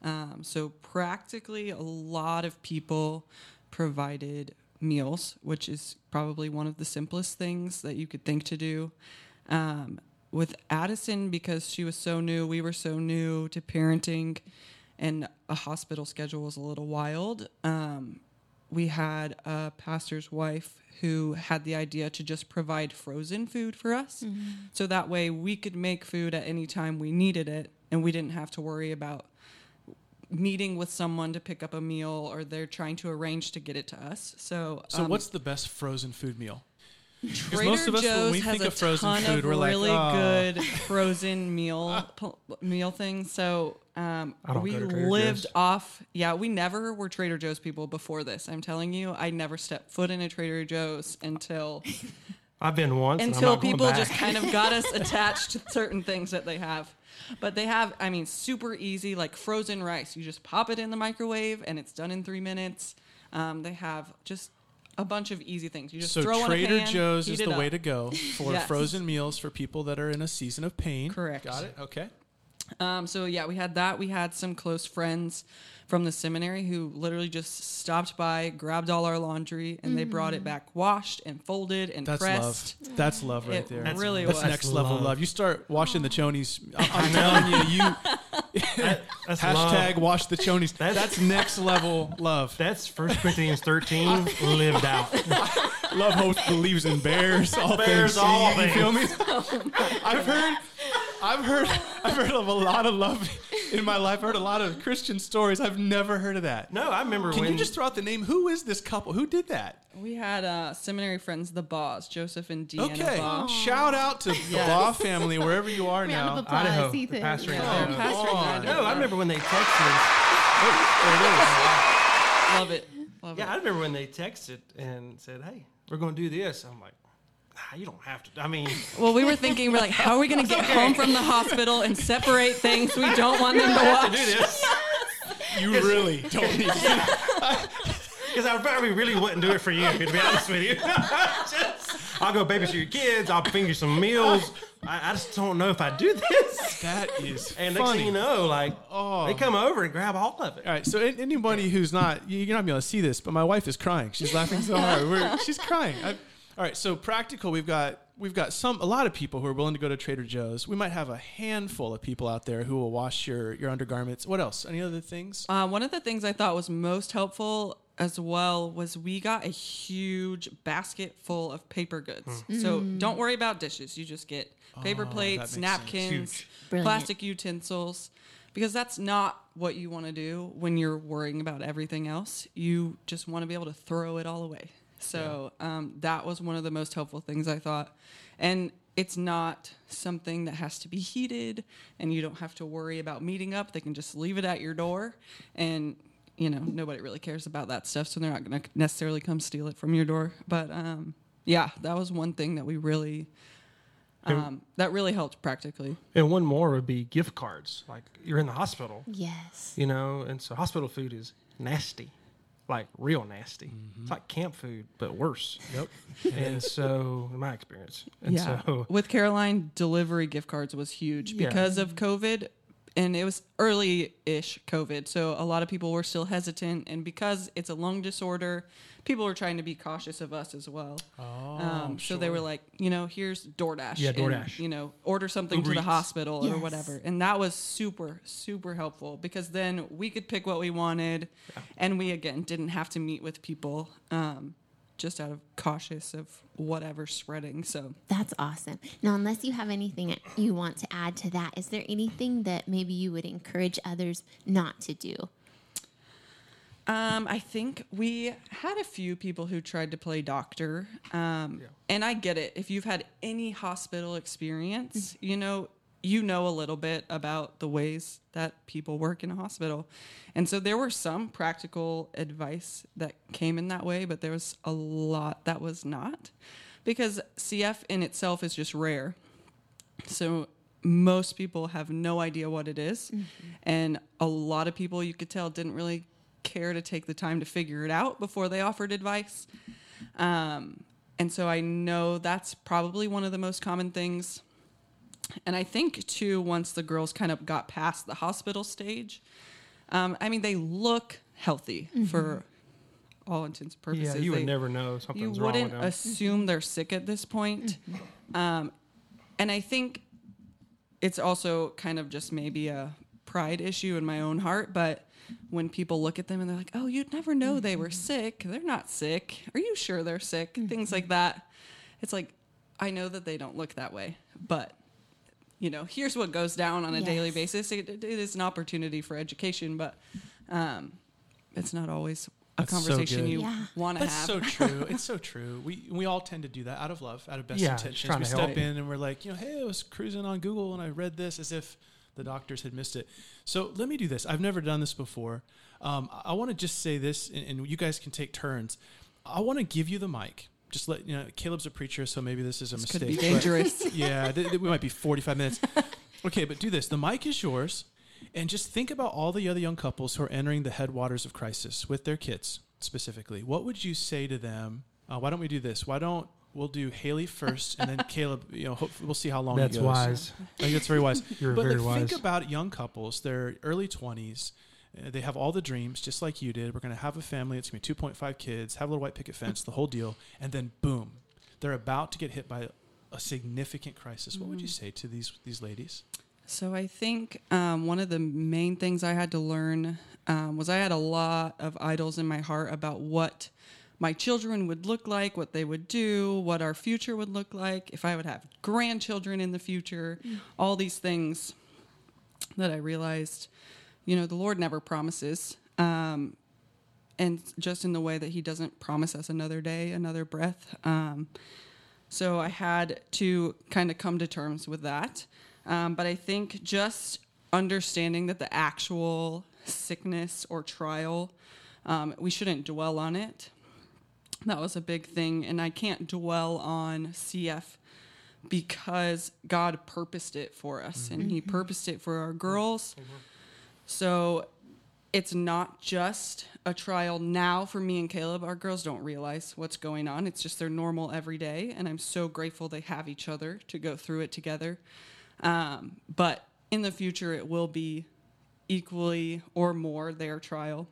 Um, so practically, a lot of people provided meals, which is probably one of the simplest things that you could think to do. Um, with Addison, because she was so new, we were so new to parenting, and a hospital schedule was a little wild. Um, we had a pastor's wife who had the idea to just provide frozen food for us. So that way we could make food at any time we needed it and we didn't have to worry about meeting with someone to pick up a meal or they're trying to arrange to get it to us. So So um, what's the best frozen food meal? Trader most of us, when Joe's we has think a of frozen ton food, of we're like, really "Oh." good frozen meal pu- meal things. So um, I don't we go to Trader lived Joe's. off. Yeah, we never were Trader Joe's people before this. I'm telling you, I never stepped foot in a Trader Joe's until I've been once. and I'm until not going people back. just kind of got us attached to certain things that they have. But they have, I mean, super easy, like frozen rice. You just pop it in the microwave and it's done in three minutes. Um, they have just a bunch of easy things. You just So throw Trader in a pan, Joe's is the up. way to go for Yes. frozen meals for people that are in a season of pain. Correct. Got it. Okay. Um, so yeah, we had that. We had some close friends from the seminary who literally just stopped by, grabbed all our laundry, and they brought it mm-hmm. back washed and folded and That's pressed. love. That's love right It there. That's really That's was. next level love. love. You start washing the chonies. I'm, I'm telling you, you That's hashtag love. wash the chonies. That's, That's- next level love. That's First Corinthians 13 lived out. Love hopes believes in bears. All Bears, things. all you, you feel me? Oh I've heard, I've heard, I've heard of a lot of love in my life. I've heard a lot of Christian stories. I've never heard of that. No, I remember Can when you just throw out the name? Who is this couple? Who did that? We had uh, seminary friends, the Baws, Joseph and Deanna Okay. Baw. Shout out to the Yes. Baugh family, wherever you are now. applause, Idaho, the pastor in Yeah, Idaho. they're pastoring. Idaho. No, I remember when they texted. There it is. Love it. Love Yeah, I remember when they texted and said, "Hey, we're going to do this." I'm like, nah, "You don't have to." I mean, Well, we were thinking, we're like, how are we going to get home from the hospital and separate things we don't want them to to watch? do this You really don't need to. because I probably really wouldn't do it for you. To be honest with you, Just- I'll go babysit your kids. I'll bring you some meals. I, I just don't know if I do this. That is And next funny. thing you know, like Oh. they come over and grab all of it. All right, so anybody who's not, you- you're not gonna be able to see this, but my wife is crying. She's laughing so hard. We're, she's crying. I, all right, so practical. We've got we've got some a lot of people who are willing to go to Trader Joe's. We might have a handful of people out there who will wash your your undergarments. What else? Any other things? Uh, one of the things I thought was most helpful as well was we got a huge basket full of paper goods. So don't worry about dishes. You just get paper plates, napkins, plastic utensils, because that's not what you want to do when you're worrying about everything else. You just want to be able to throw it all away. So um, that was one of the most helpful things I thought. And it's not something that has to be heated and you don't have to worry about meeting up. They can just leave it at your door and you know, nobody really cares about that stuff, so they're not going to necessarily come steal it from your door. But um, yeah, that was one thing that we really um, that really helped practically. And one more would be gift cards. Like you're in the hospital, Yes. you know, and so hospital food is nasty. Like real nasty. It's mm-hmm. like camp food, but worse. Yep. And so, in my experience, and yeah. so With Caroline, delivery gift cards was huge Yeah. because of COVID. And it was early ish COVID. So a lot of people were still hesitant. And because it's a lung disorder, people were trying to be cautious of us as well. Oh, Um, so they were like, you know, here's DoorDash. Yeah, and, DoorDash. you know, order something Uber to the Eats. hospital or whatever. And that was super, super helpful because then we could pick what we wanted. And we, again, didn't have to meet with people um, just out of cautious of whatever spreading. So That's awesome. Now, unless you have anything you want to add to that, is there anything that maybe you would encourage others not to do? Um, I think we had a few people who tried to play doctor. Um, And I get it. If you've had any hospital experience, you know, you know a little bit about the ways that people work in a hospital. And so there were some practical advice that came in that way, but there was a lot that was not because CF in itself is just rare. So most people have no idea what it is. and a lot of people you could tell didn't really care to take the time to figure it out before they offered advice. Um, and so I know that's probably one of the most common things. And I think too, once the girls kind of got past the hospital stage, um, I mean, they look healthy for all intents and purposes. yeah, you would never know you something's wrong with wouldn't them. assume they're sick at this point. Um, and I think it's also kind of just maybe a pride issue in my own heart. But when people look at them and they're like, oh, you'd never know they were sick. They're not sick. Are you sure they're sick? Things like that. It's like, I know that they don't look that way, but you know, here's what goes down on a daily basis. It, it is an opportunity for education, but um, it's not always a That's conversation good. you Yeah. want to have. That's so true. It's so true. We we all tend to do that out of love, out of best Yeah, intentions. We step help. in and we're like, you know, hey, I was cruising on Google and I read this as if the doctors had missed it. So let me do this. I've never done this before. Um, I want to just say this, and, and you guys can take turns. I want to give you the mic. Just let you know, Caleb's a preacher, so maybe this is a This mistake. could be dangerous. yeah, th- th- we might be 45 minutes. Okay, but do this. The mic is yours. And just think about all the other young couples who are entering the headwaters of crisis with their kids specifically. What would you say to them? Uh, why don't we do this? Why don't we'll do Haley first and then Caleb? You know, hope, we'll see how long That's it goes. wise. I think that's very wise. You're but very like, think about young couples. They're early 20s. Uh, They have all the dreams, just like you did. We're going to have a family. It's going to be 2.5 kids, have a little white picket fence, the whole deal. And then, boom, they're about to get hit by a significant crisis. What would you say to these these ladies? So I think um, one of the main things I had to learn um, was I had a lot of idols in my heart about what my children would look like, what they would do, what our future would look like, if I would have grandchildren in the future, all these things that I realized, you know, the Lord never promises. Um, and just in the way that He doesn't promise us another day, another breath. Um, so I had to kind of come to terms with that. Um, but I think just understanding that the actual sickness or trial, um, we shouldn't dwell on it. That was a big thing. And I can't dwell on CF because God purposed it for us and He purposed it for our girls. So it's not just a trial now for me and Caleb. Our girls don't realize what's going on. It's just their normal every day. And I'm so grateful they have each other to go through it together. Um, but in the future, it will be equally or more their trial.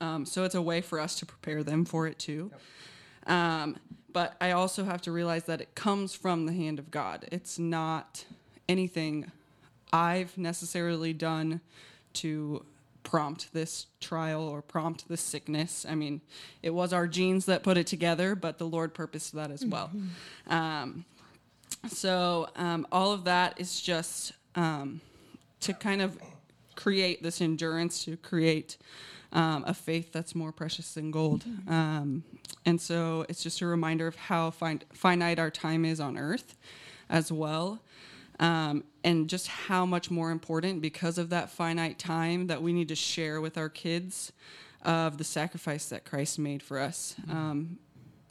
Um, so it's a way for us to prepare them for it too. Um, but I also have to realize that it comes from the hand of God. It's not anything I've necessarily done to prompt this trial or prompt this sickness. I mean, it was our genes that put it together, but the Lord purposed that as well. Um, so um, all of that is just um, to kind of create this endurance, to create um, a faith that's more precious than gold. Um, and so it's just a reminder of how fin- finite our time is on earth as well. Um, and just how much more important because of that finite time that we need to share with our kids of the sacrifice that Christ made for us. Um,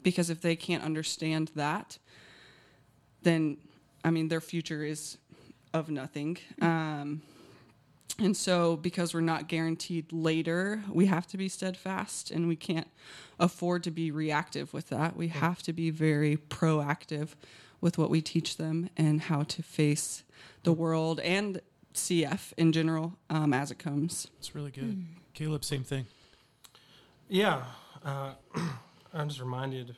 because if they can't understand that, then I mean their future is of nothing. Um, And so, because we're not guaranteed later, we have to be steadfast and we can't afford to be reactive with that. We have to be very proactive with what we teach them and how to face the world and CF in general um, as it comes. It's really good. Caleb, same thing. Yeah, uh, I'm just reminded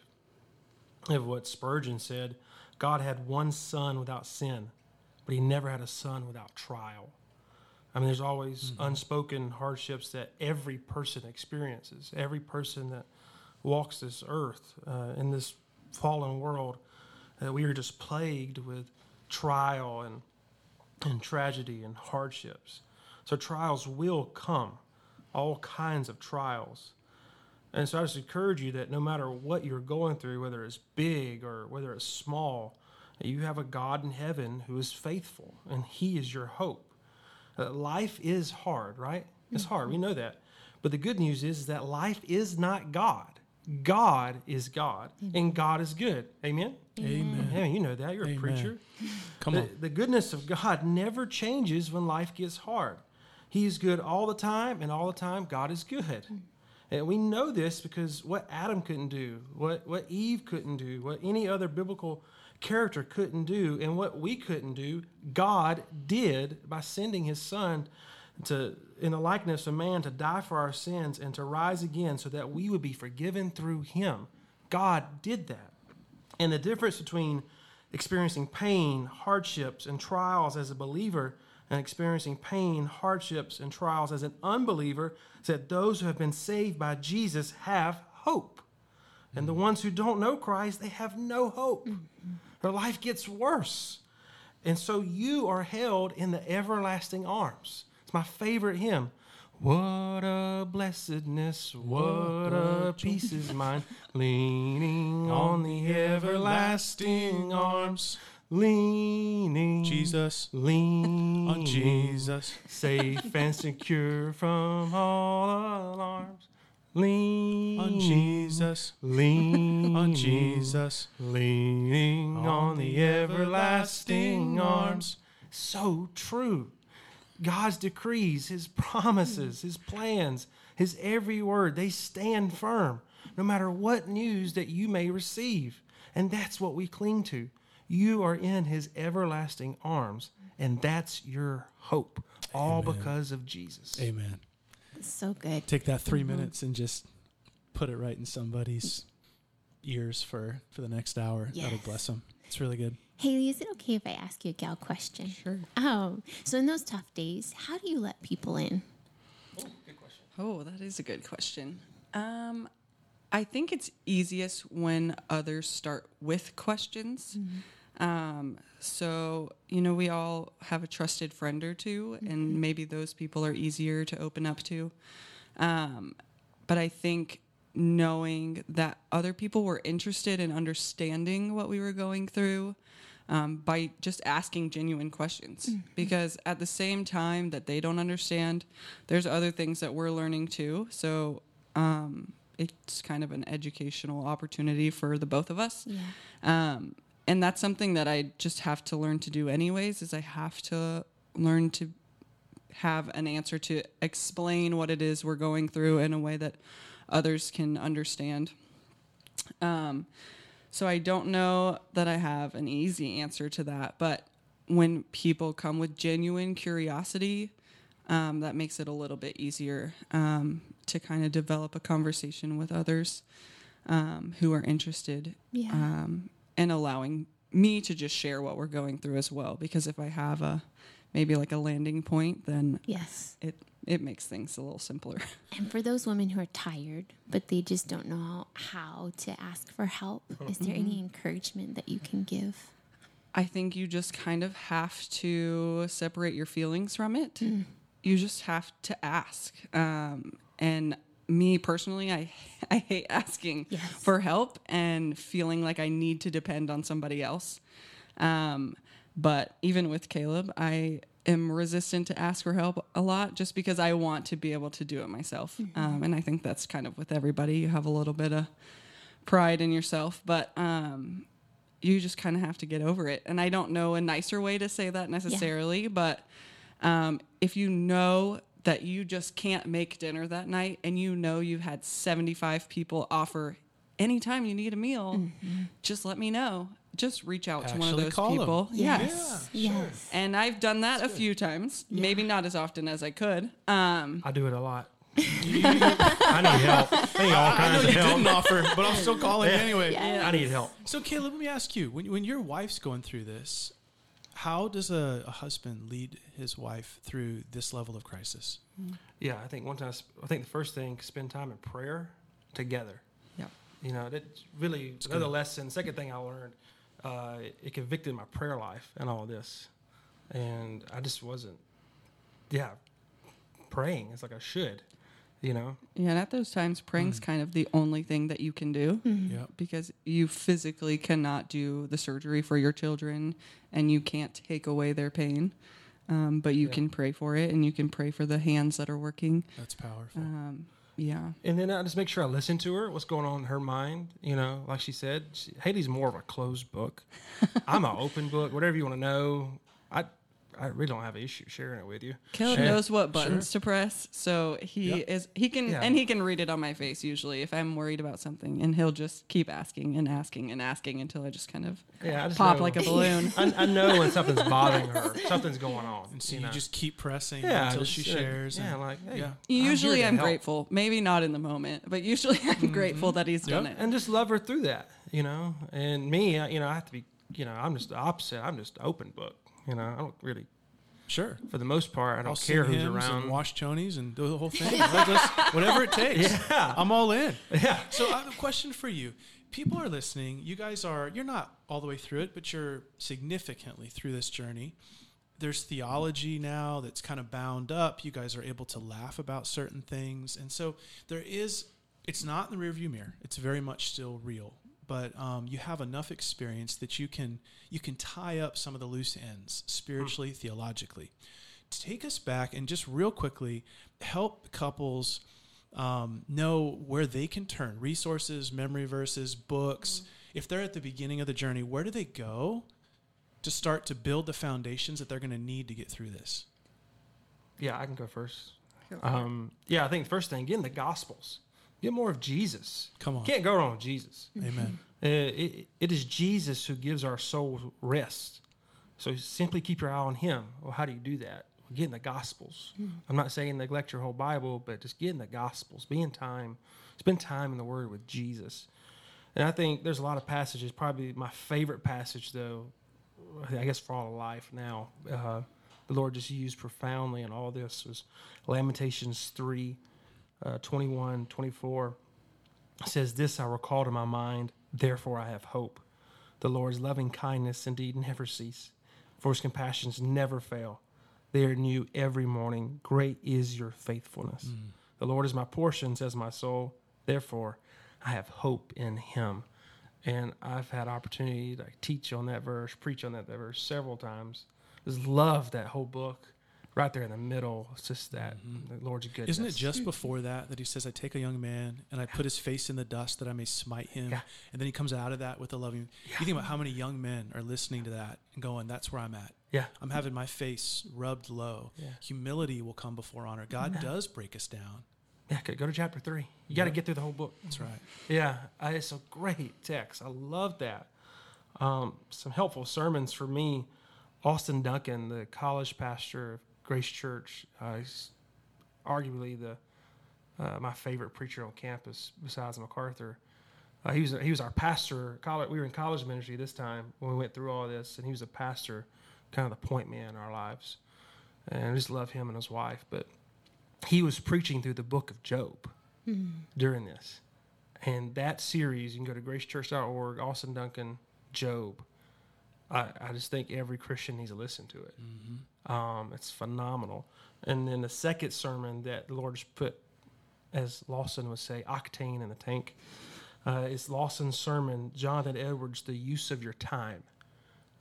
of what Spurgeon said. God had one son without sin, but he never had a son without trial. I mean, there's always unspoken hardships that every person experiences. Every person that walks this earth uh, in this fallen world, uh, we are just plagued with trial and and tragedy and hardships. So trials will come, all kinds of trials. And so I just encourage you that no matter what you're going through, whether it's big or whether it's small, you have a God in heaven who is faithful and He is your hope. Uh, life is hard, right? It's hard. We know that. But the good news is that life is not God. God is God, and God is good. Amen? Amen. Yeah, you know that. You're a preacher. Come the, on. the goodness of God never changes when life gets hard. He is good all the time, and all the time, God is good. Hmm. And we know this because what Adam couldn't do, what, what Eve couldn't do, what any other biblical character couldn't do, and what we couldn't do, God did by sending his son to in the likeness of man to die for our sins and to rise again so that we would be forgiven through him. God did that. And the difference between experiencing pain, hardships, and trials as a believer and experiencing pain, hardships, and trials as an unbeliever is that those who have been saved by Jesus have hope. And the mm. ones who don't know Christ, they have no hope. Their life gets worse. And so you are held in the everlasting arms. It's my favorite hymn. What a blessedness, what a peace is mine, leaning on the everlasting arms, leaning, Jesus. leaning On Jesus. safe and secure from all alarms, leaning On Jesus. leaning On Jesus. leaning on the everlasting arms. So true. God's decrees, His promises, His plans, His every word, they stand firm no matter what news that you may receive. And that's what we cling to. You are in His everlasting arms, and that's your hope, all because of Jesus. Amen. So good. Take that 3 mm-hmm. minutes and just put it right in somebody's ears for for the next hour. That'll bless them. It's really good. Haley, is it okay if I ask you a gal question? Sure. Um, so in those tough days, how do you let people in? Oh, good question. Oh, that is a good question. Um, I think it's easiest when others start with questions. Um, so, you know, we all have a trusted friend or 2 and maybe those people are easier to open up to. Um, but I think knowing that other people were interested in understanding what we were going through um, by just asking genuine questions. Because at the same time that they don't understand, there's other things that we're learning too. So um, it's kind of an educational opportunity for the both of us. Yeah. Um, and that's something that I just have to learn to do anyways is I have to learn to have an answer to explain what it is we're going through in a way that others can understand. Um, so I don't know that I have an easy answer to that, but when people come with genuine curiosity, um, that makes it a little bit easier um, to kind of develop a conversation with others um, who are interested Yeah. um, and allowing me to just share what we're going through as well. Because if I have a maybe like a landing point, then Yes. it it makes things a little simpler. And for those women who are tired, but they just don't know how to ask for help, is there any encouragement that you can give? I think you just kind of have to separate your feelings from it. You just have to ask. Um, and me personally, I I hate asking Yes. for help and feeling like I need to depend on somebody else. Um, but even with Caleb, I am resistant to ask for help a lot just because I want to be able to do it myself. Um, and I think that's kind of with everybody. You have a little bit of pride in yourself, but um, you just kind of have to get over it. And I don't know a nicer way to say that necessarily, but Um, if you know that you just can't make dinner that night and you know you've had 75 people offer anytime you need a meal, just let me know. Just reach out to one of those call 'em. people. Yes. Yeah, sure. Yes. And I've done that a few times, maybe not as often as I could. Um, I do it a lot. I need help. I need all I kinds know of you help. didn't offer, but I'm still calling anyway. I need help. So, Caleb, let me ask you: when when your wife's going through this, how does a, a husband lead his wife through this level of crisis? Yeah, I think one time, I think the first thing, spend time in prayer together. yeah. You know, that's really another lesson. Second thing I learned, uh, it convicted my prayer life and all this, and I just wasn't, yeah, praying. It's like I should, you know. Yeah, and at those times, praying's kind of the only thing that you can do Yeah. because you physically cannot do the surgery for your children and you can't take away their pain. Um, but you can pray for it and you can pray for the hands that are working. That's powerful. Um, yeah. And then I just make sure I listen to her, what's going on in her mind. You know, like she said, she, Haley's more of a closed book. I'm an open book. Whatever you want to know, I I really don't have an issue sharing it with you. Caleb Sure. knows what buttons to press, so he Yep. is he can Yeah. and he can read it on my face usually if I'm worried about something, and he'll just keep asking and asking and asking until I just kind of Yeah, just pop know- like a balloon. I, I know when something's bothering her, something's going on. and so you, know? just keep pressing yeah, until just, she shares. Yeah, and- like hey, yeah. Usually here to I'm grateful, maybe not in the moment, but usually I'm mm-hmm. grateful that he's done Yep. it. and just love her through that, you know. And me, you know, I have to be, you know, I'm just the opposite. I'm just open book. You know, I don't really, Sure. for the most part, I don't I'll care who's around. and wash chonies and do the whole thing. Whatever it takes. Yeah. I'm all in. yeah, So I have a question for you. People are listening. You guys are, you're not all the way through it, but you're significantly through this journey. There's theology now that's kind of bound up. You guys are able to laugh about certain things. And so there is, it's not in the rearview mirror. It's very much still real. But um, you have enough experience that you can you can tie up some of the loose ends spiritually, theologically. Take us back and just real quickly help couples um, know where they can turn resources, memory verses, books. If they're at the beginning of the journey, where do they go to start to build the foundations that they're going to need to get through this? yeah, I can go first. Um, yeah, I think the first thing, get in the Gospels. Get more of Jesus. Come on. Can't go wrong with Jesus. Amen. Uh, it, it is Jesus who gives our souls rest. So simply keep your eye on Him. Well, how do you do that? Well, get in the Gospels. I'm not saying neglect your whole Bible, but just get in the Gospels. Be in time. Spend time in the Word with Jesus. And I think there's a lot of passages. Probably my favorite passage, though, I guess for all of life now, uh, the Lord just used profoundly in all this was Lamentations 3, uh, 21, 24 says, This I recall to my mind, therefore I have hope. The Lord's loving kindness indeed never cease, for his compassions never fail. They are new every morning. Great is your faithfulness. The Lord is my portion, says my soul. Therefore, I have hope in him. And I've had opportunity to teach on that verse, preach on that verse several times. Just love that whole book. Right there in the middle, it's just that mm-hmm. the Lord's goodness. Isn't it just hmm. before that that he says, I take a young man and I put his face in the dust that I may smite him? Yeah. And then he comes out of that with a loving. You think about how many young men are listening to that and going, That's where I'm at. Yeah. I'm having my face rubbed low. Yeah. Humility will come before honor. God does break us down. Yeah, go go to chapter three. You got to get through the whole book. That's mm-hmm. right. Yeah, uh, it's a great text. I love that. Um, some helpful sermons for me. Austin Duncan, the college pastor of Grace Church, uh, he's arguably the uh, my favorite preacher on campus besides MacArthur. Uh, he was he was our pastor. College, we were in college ministry this time when we went through all this, and he was a pastor, kind of the point man in our lives. And I just love him and his wife. But he was preaching through the book of Job during this. And that series, you can go to gracechurch.org, Austin Duncan, Job. I, I just think every Christian needs to listen to it. Um, it's phenomenal. And then the second sermon that the Lord has put, as Lawson would say, octane in the tank, uh, is Lawson's sermon, Jonathan Edwards, The Use of Your Time.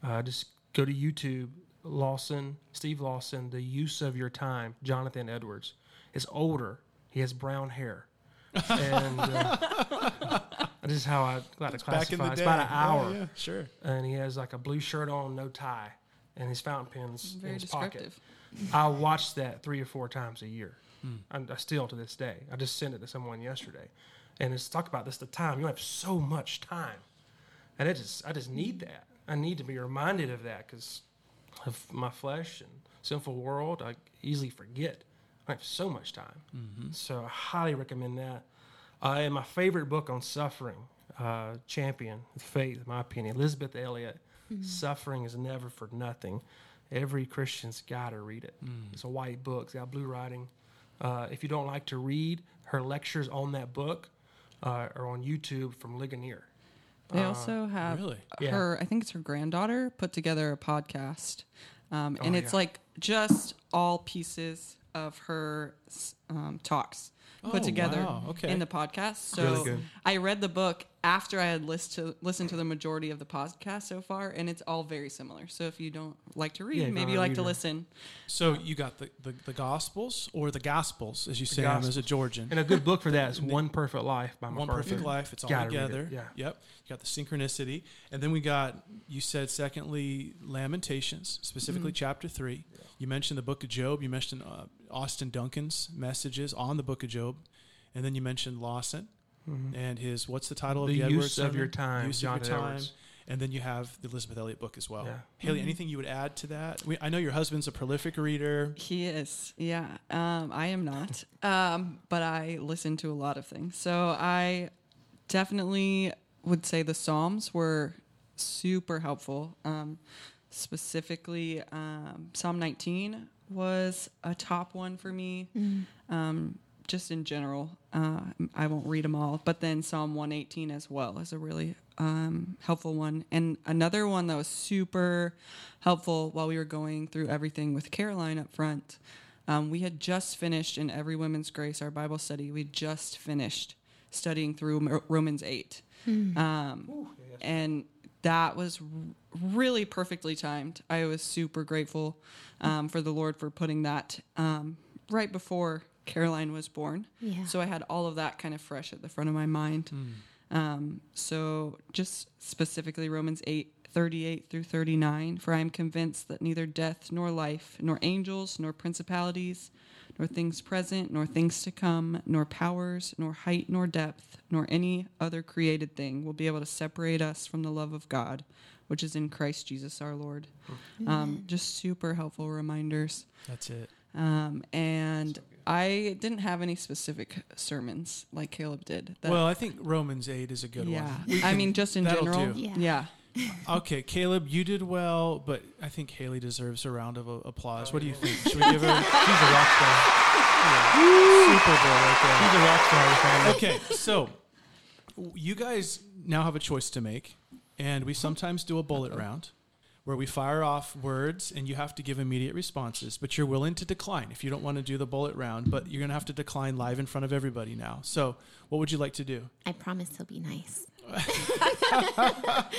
Uh, just go to YouTube, Lawson, Steve Lawson, The Use of Your Time, Jonathan Edwards. Is older. He has brown hair. and uh, this is how I like to Back in classify. the It's day. about an oh, hour, Yeah, yeah, sure. and he has like a blue shirt on, no tie, and his fountain pens in Very his pocket. descriptive. I watch that three or four times a year. Hmm. I, I still to this day. I just sent it to someone yesterday, and it's talk about this the time. You have so much time, and it just I just need that. I need to be reminded of that because of my flesh and sinful world. I easily forget. I have so much time, mm-hmm. so I highly recommend that. Uh, and my favorite book on suffering, uh, Champion of Faith, in my opinion, Elisabeth Elliot. Suffering is never for nothing. Every Christian's got to read it. It's a white book. It's got blue writing. Uh, if you don't like to read, her lectures on that book uh, are on YouTube from Ligonier. They also have really? Yeah. her. I think it's her granddaughter put together a podcast, um, and Oh, it's yeah. like just all pieces of her um, talks put Oh, together wow. Okay. in the podcast. So Really. I read the book after I had list to listened to the majority of the podcast so far, and it's all very similar. So if you don't like to read, Yeah, maybe you a like to listen. So you got the, the, the Gospels or the Gospels, as you say, I'm as a Georgian. And a good book for that is One Perfect Life by One Perfect Life. It's all Gotta read it, together. Yeah. Yep. You got the synchronicity. And then we got, you said, secondly, Lamentations, specifically chapter three. You mentioned the book of Job. You mentioned uh, Austin Duncan's messages on the book of Job. And then you mentioned Lawson and his, what's the title Mm-hmm. The of the Edwards Use of sermon? Your Time, Use John of your time. Edwards. And then you have the Elisabeth Elliot book as well. Yeah. Haley, anything you would add to that? We, I know your husband's a prolific reader. He is, yeah. Um, I am not, um, but I listen to a lot of things. So I definitely would say the Psalms were super helpful. Um, specifically, um, Psalm 19 was a top one for me. Um, just in general, uh, I won't read them all, but then Psalm 118 as well is a really um, helpful one. And another one that was super helpful while we were going through everything with Caroline up front. Um, we had just finished in Every Women's Grace, our Bible study. We just finished studying through Romans 8. Um, and that was really perfectly timed. I was super grateful um, for the Lord for putting that um, right before Caroline was born. Yeah. So I had all of that kind of fresh at the front of my mind. Um, so just specifically Romans 8, 38 through 39. For I am convinced that neither death nor life, nor angels, nor principalities, nor things present, nor things to come, nor powers, nor height, nor depth, nor any other created thing will be able to separate us from the love of God, which is in Christ Jesus our Lord. Um, just super helpful reminders. That's it. Um, and I didn't have any specific sermons like Caleb did. That- well, I think Romans 8 is a good yeah. one. We I mean, just in general. do. Yeah. Yeah. Okay, Caleb, you did well, but I think Haley deserves a round of applause. What do you oh, think? Should we give her She's a rock star. Super Bowl right there. She's a rock star. of the family. there? Okay, so you guys now have a choice to make, and we sometimes do a bullet round where we fire off words and you have to give immediate responses, but you're willing to decline if you don't want to do the bullet round, but you're going to have to decline live in front of everybody now. So, what would you like to do? I promise he'll be nice.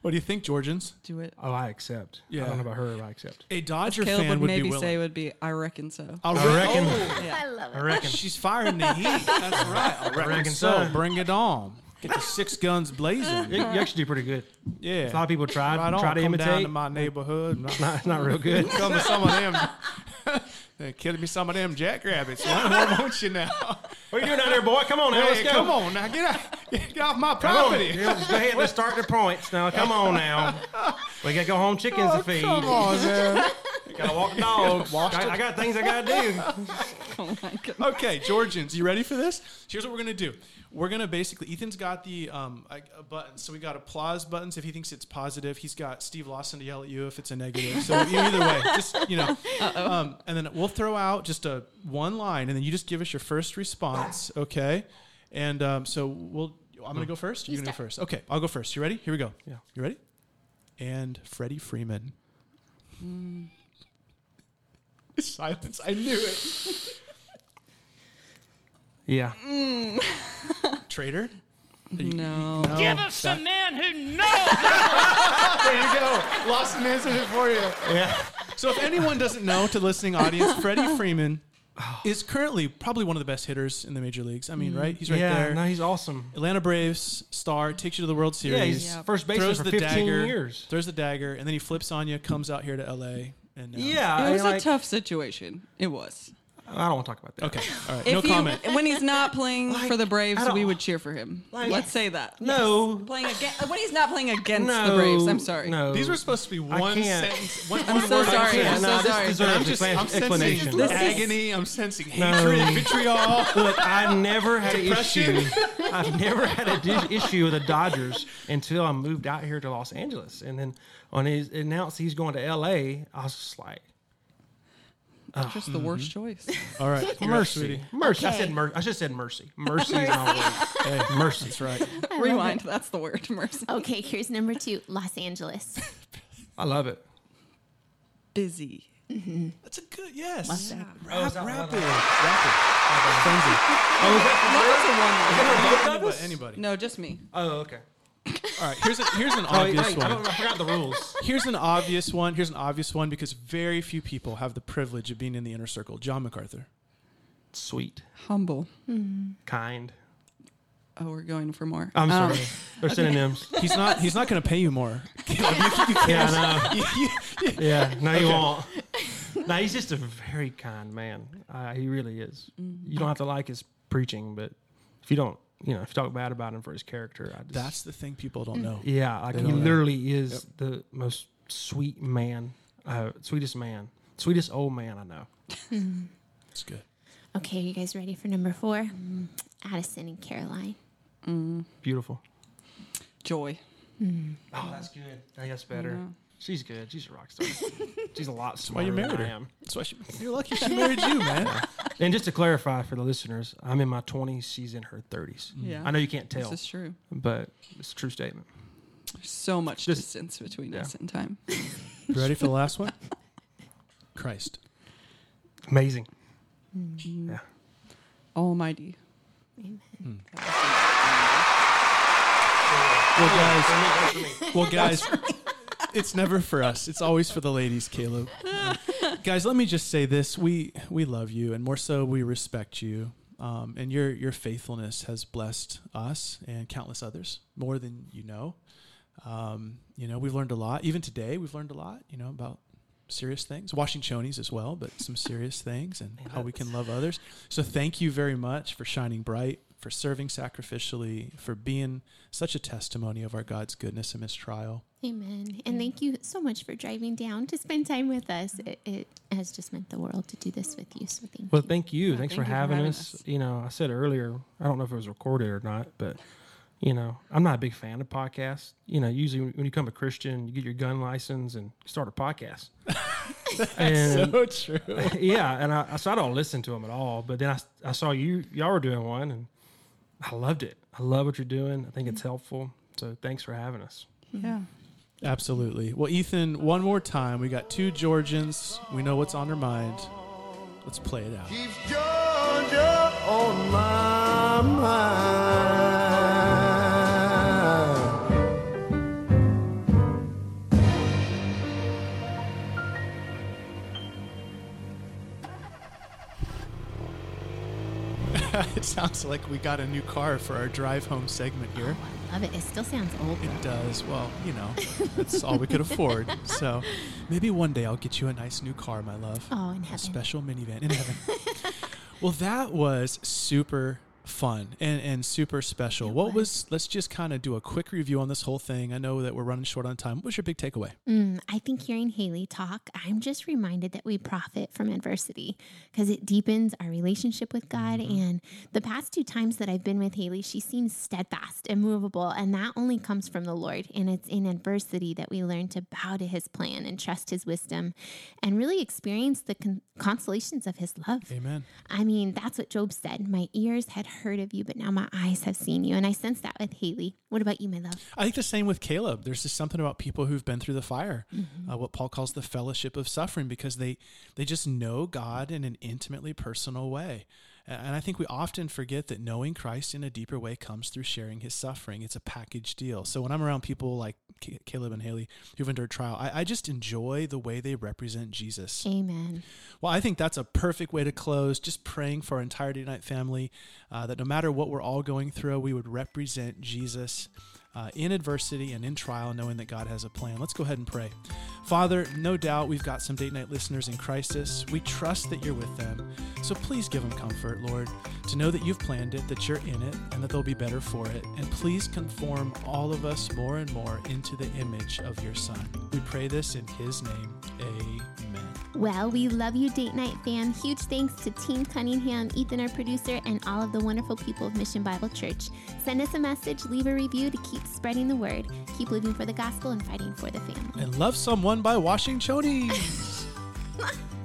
What do you think, Georgians? Do it. Oh, I accept. Yeah. I don't know about her, but I accept. A Dodger Caleb fan would would maybe be willing. say would be, I reckon so. I I reckon. Yeah. Oh, I love it. I reckon. She's firing the heat. That's right. I reckon, reckon so. so. Bring it on. Get the six guns blazing. You, actually do pretty good. Yeah. A lot of people try right on. try to Come down imitate. to my neighborhood. Not, not, not real good. come to some of them. They're Killing me some of them jackrabbits. What more won't you now? What are you doing out there, boy? Come on now, Hey, let's go. come on now. Get, out, get off my Come on. property. Just go ahead. Let's start the points now. Come on now. We got to go home chickens to oh, feed. Oh, Come on, man. Got to walk the dogs. I, I got things I got to do. Oh. Okay, Georgians, you ready for this? Here's what we're gonna do. We're gonna basically. Ethan's got the um like, uh, buttons, so we got applause buttons if he thinks it's positive. He's got Steve Lawson to yell at you if it's a negative. So either way, just you know. Um, and then we'll throw out just a one line, and then you just give us your first response, okay? And um, so we'll. I'm gonna go first. You're You gonna go first. Okay, I'll go first. You ready? Here we go. Yeah. You ready? And Freddie Freeman. Silence. I knew it. Yeah. Mm. Traitor. No. Give us a man who knows. There you go. Lost answered it for you. Yeah. So if anyone doesn't know to the listening audience, Freddie Freeman oh. is currently probably one of the best hitters in the major leagues. I mean, right? He's right yeah. there. No, he's awesome. Atlanta Braves star takes you to the World Series. Yeah, he's Yeah. first baseman throws for the 15 dagger, years. throws the dagger, and then he flips on you, comes out here to LA, And now- Yeah, It I was mean, a like- tough situation. It was. I don't want to talk about that. Okay. All right. If no he- comment. when he's not playing for the Braves, we would cheer for him. Like- Let's say that. No. Playing against, uh, when he's not playing against No, the Braves, I'm sorry. No, These were supposed to be one sentence. One, I'm one so word sorry. answers. I'm so No, this sorry. deserves I'm just, I'm explanation. sensing This is- agony. I'm sensing No. hatred, vitriol. Look, I never had an issue. I've never had a di- issue with the Dodgers until I moved out here to Los Angeles, and then when he announced he's going to L.A., I was just like, Just the worst mm-hmm. choice. All right. You're up, mercy, sweetie. mercy. I Okay. said mer- I should have said mercy. Mercy is not a word. Hey, Mercy. That's right. Rewind. That's the word. Mercy. Okay, here's number two Los Angeles. I love it. Busy. Mm-hmm. That's a good yes. that. Rap, is that- rapid. Rapid. Frenzy. Oh, is that That's a one. Anybody, anybody. No, just me. Oh, okay. All right. Here's a, here's an Oh, obvious wait, I, one. don't, I forgot the rules. Here's an obvious one. Here's an obvious one because very few people have the privilege of being in the inner circle. John MacArthur. Sweet, Humble. kind. Oh, we're going for more. I'm Um, sorry. They're synonyms. He's not. He's not going to pay you more. Yeah, I. You- you- you- Yeah, no, you won't. no, he's just a very kind man. Uh, he really is. You don't have to like his preaching, but if you don't, you know, if you talk bad about him for his character, I just, That's the thing people don't know. yeah, like he don't know. literally is the most sweet man, uh, sweetest man, sweetest old man I know. It's good. Okay, are you guys ready for number four? Addison and Caroline. Beautiful. Joy. Oh, that's good. I think that's better. She's good. She's a rock star. She's a lot Why you married than I her? am. That's why she, you're lucky she married you, man. And just to clarify for the listeners, I'm in my 20s. She's in her 30s. Yeah. I know you can't tell, This is true. but it's a true statement. There's so much Just- distance between yeah. us in time. You ready for the last one? Christ. Amazing. Mm-hmm. Yeah. Almighty. Amen. Well, guys. Well, guys. It's never for us. It's always for the ladies, Caleb. guys, let me just say this: we we love you, and more so, we respect you. Um, and your your faithfulness has blessed us and countless others more than you know. Um, you know, we've learned a lot. Even today, we've learned a lot. You know about serious things, washing chonies as well, but some serious things and how we can love others. So thank you very much for shining bright, for serving sacrificially, for being such a testimony of our God's goodness in this trial. Amen. And thank you so much for driving down to spend time with us. It, it has just meant the world to do this with you. So thank Well, you. thank you. Yeah, Thanks thank for you for having, having us. us. You know, I said earlier, I don't know if it was recorded or not, but you know, I'm not a big fan of podcasts. You know, usually when you become a Christian, you get your gun license and start a podcast. and So true. yeah, and I, so I don't listen to them at all. But then I, I saw you, y'all were doing one, and I loved it. I love what you're doing. I think it's mm-hmm. helpful. So thanks for having us. Mm-hmm. Yeah. Absolutely. Well, Ethan, one more time. We got two Georgians. We know what's on their mind. Let's play it out. it sounds like we got a new car for our drive home segment here. Oh, I love it. It still sounds old. It does. Well, you know, that's all we could afford. So maybe one day I'll get you a nice new car, my love. Oh, in heaven. A special minivan in heaven. well, that was super fun and, and super special. what was, let's just kind of do a quick review on this whole thing. I know that we're running short on time. What was your big takeaway? Mm, I think hearing Haley talk, I'm just reminded that we profit from adversity because it deepens our relationship with God. And the past two times that I've been with Haley, she seems steadfast and movable. And that only comes from the Lord. And it's in adversity that we learn to bow to his plan and trust his wisdom and really experience the con- consolations of his love. Amen. I mean, that's what Job said. My ears had heard of you, but now my eyes have seen you. And I sense that with Haley. What about you, my love? I think the same with Caleb. There's just something about people who've been through the fire, Mm-hmm. uh, what Paul calls the fellowship of suffering, because they they just know God in an intimately personal way. And I think we often forget that knowing Christ in a deeper way comes through sharing his suffering. It's a package deal. So when I'm around people like Caleb and Haley who've endured trial, I, I just enjoy the way they represent Jesus. Amen. Well, I think that's a perfect way to close. Just praying for our entire Night family uh, that no matter what we're all going through, we would represent Jesus uh, in adversity and in trial, knowing that God has a plan. Let's go ahead and pray. Father, no doubt we've got some date night listeners in crisis. We trust that you're with them. So please give them comfort, Lord, to know that you've planned it, that you're in it, and that they'll be better for it. And please conform all of us more and more into the image of your Son. We pray this in his name. Amen. Well, we love you, Date Night fam. Huge thanks to Team Cunningham, Ethan, our producer, and all of the wonderful people of Mission Bible Church. Send us a message, leave a review to keep spreading the word. Keep living for the gospel and fighting for the family. And love someone by washing chonies.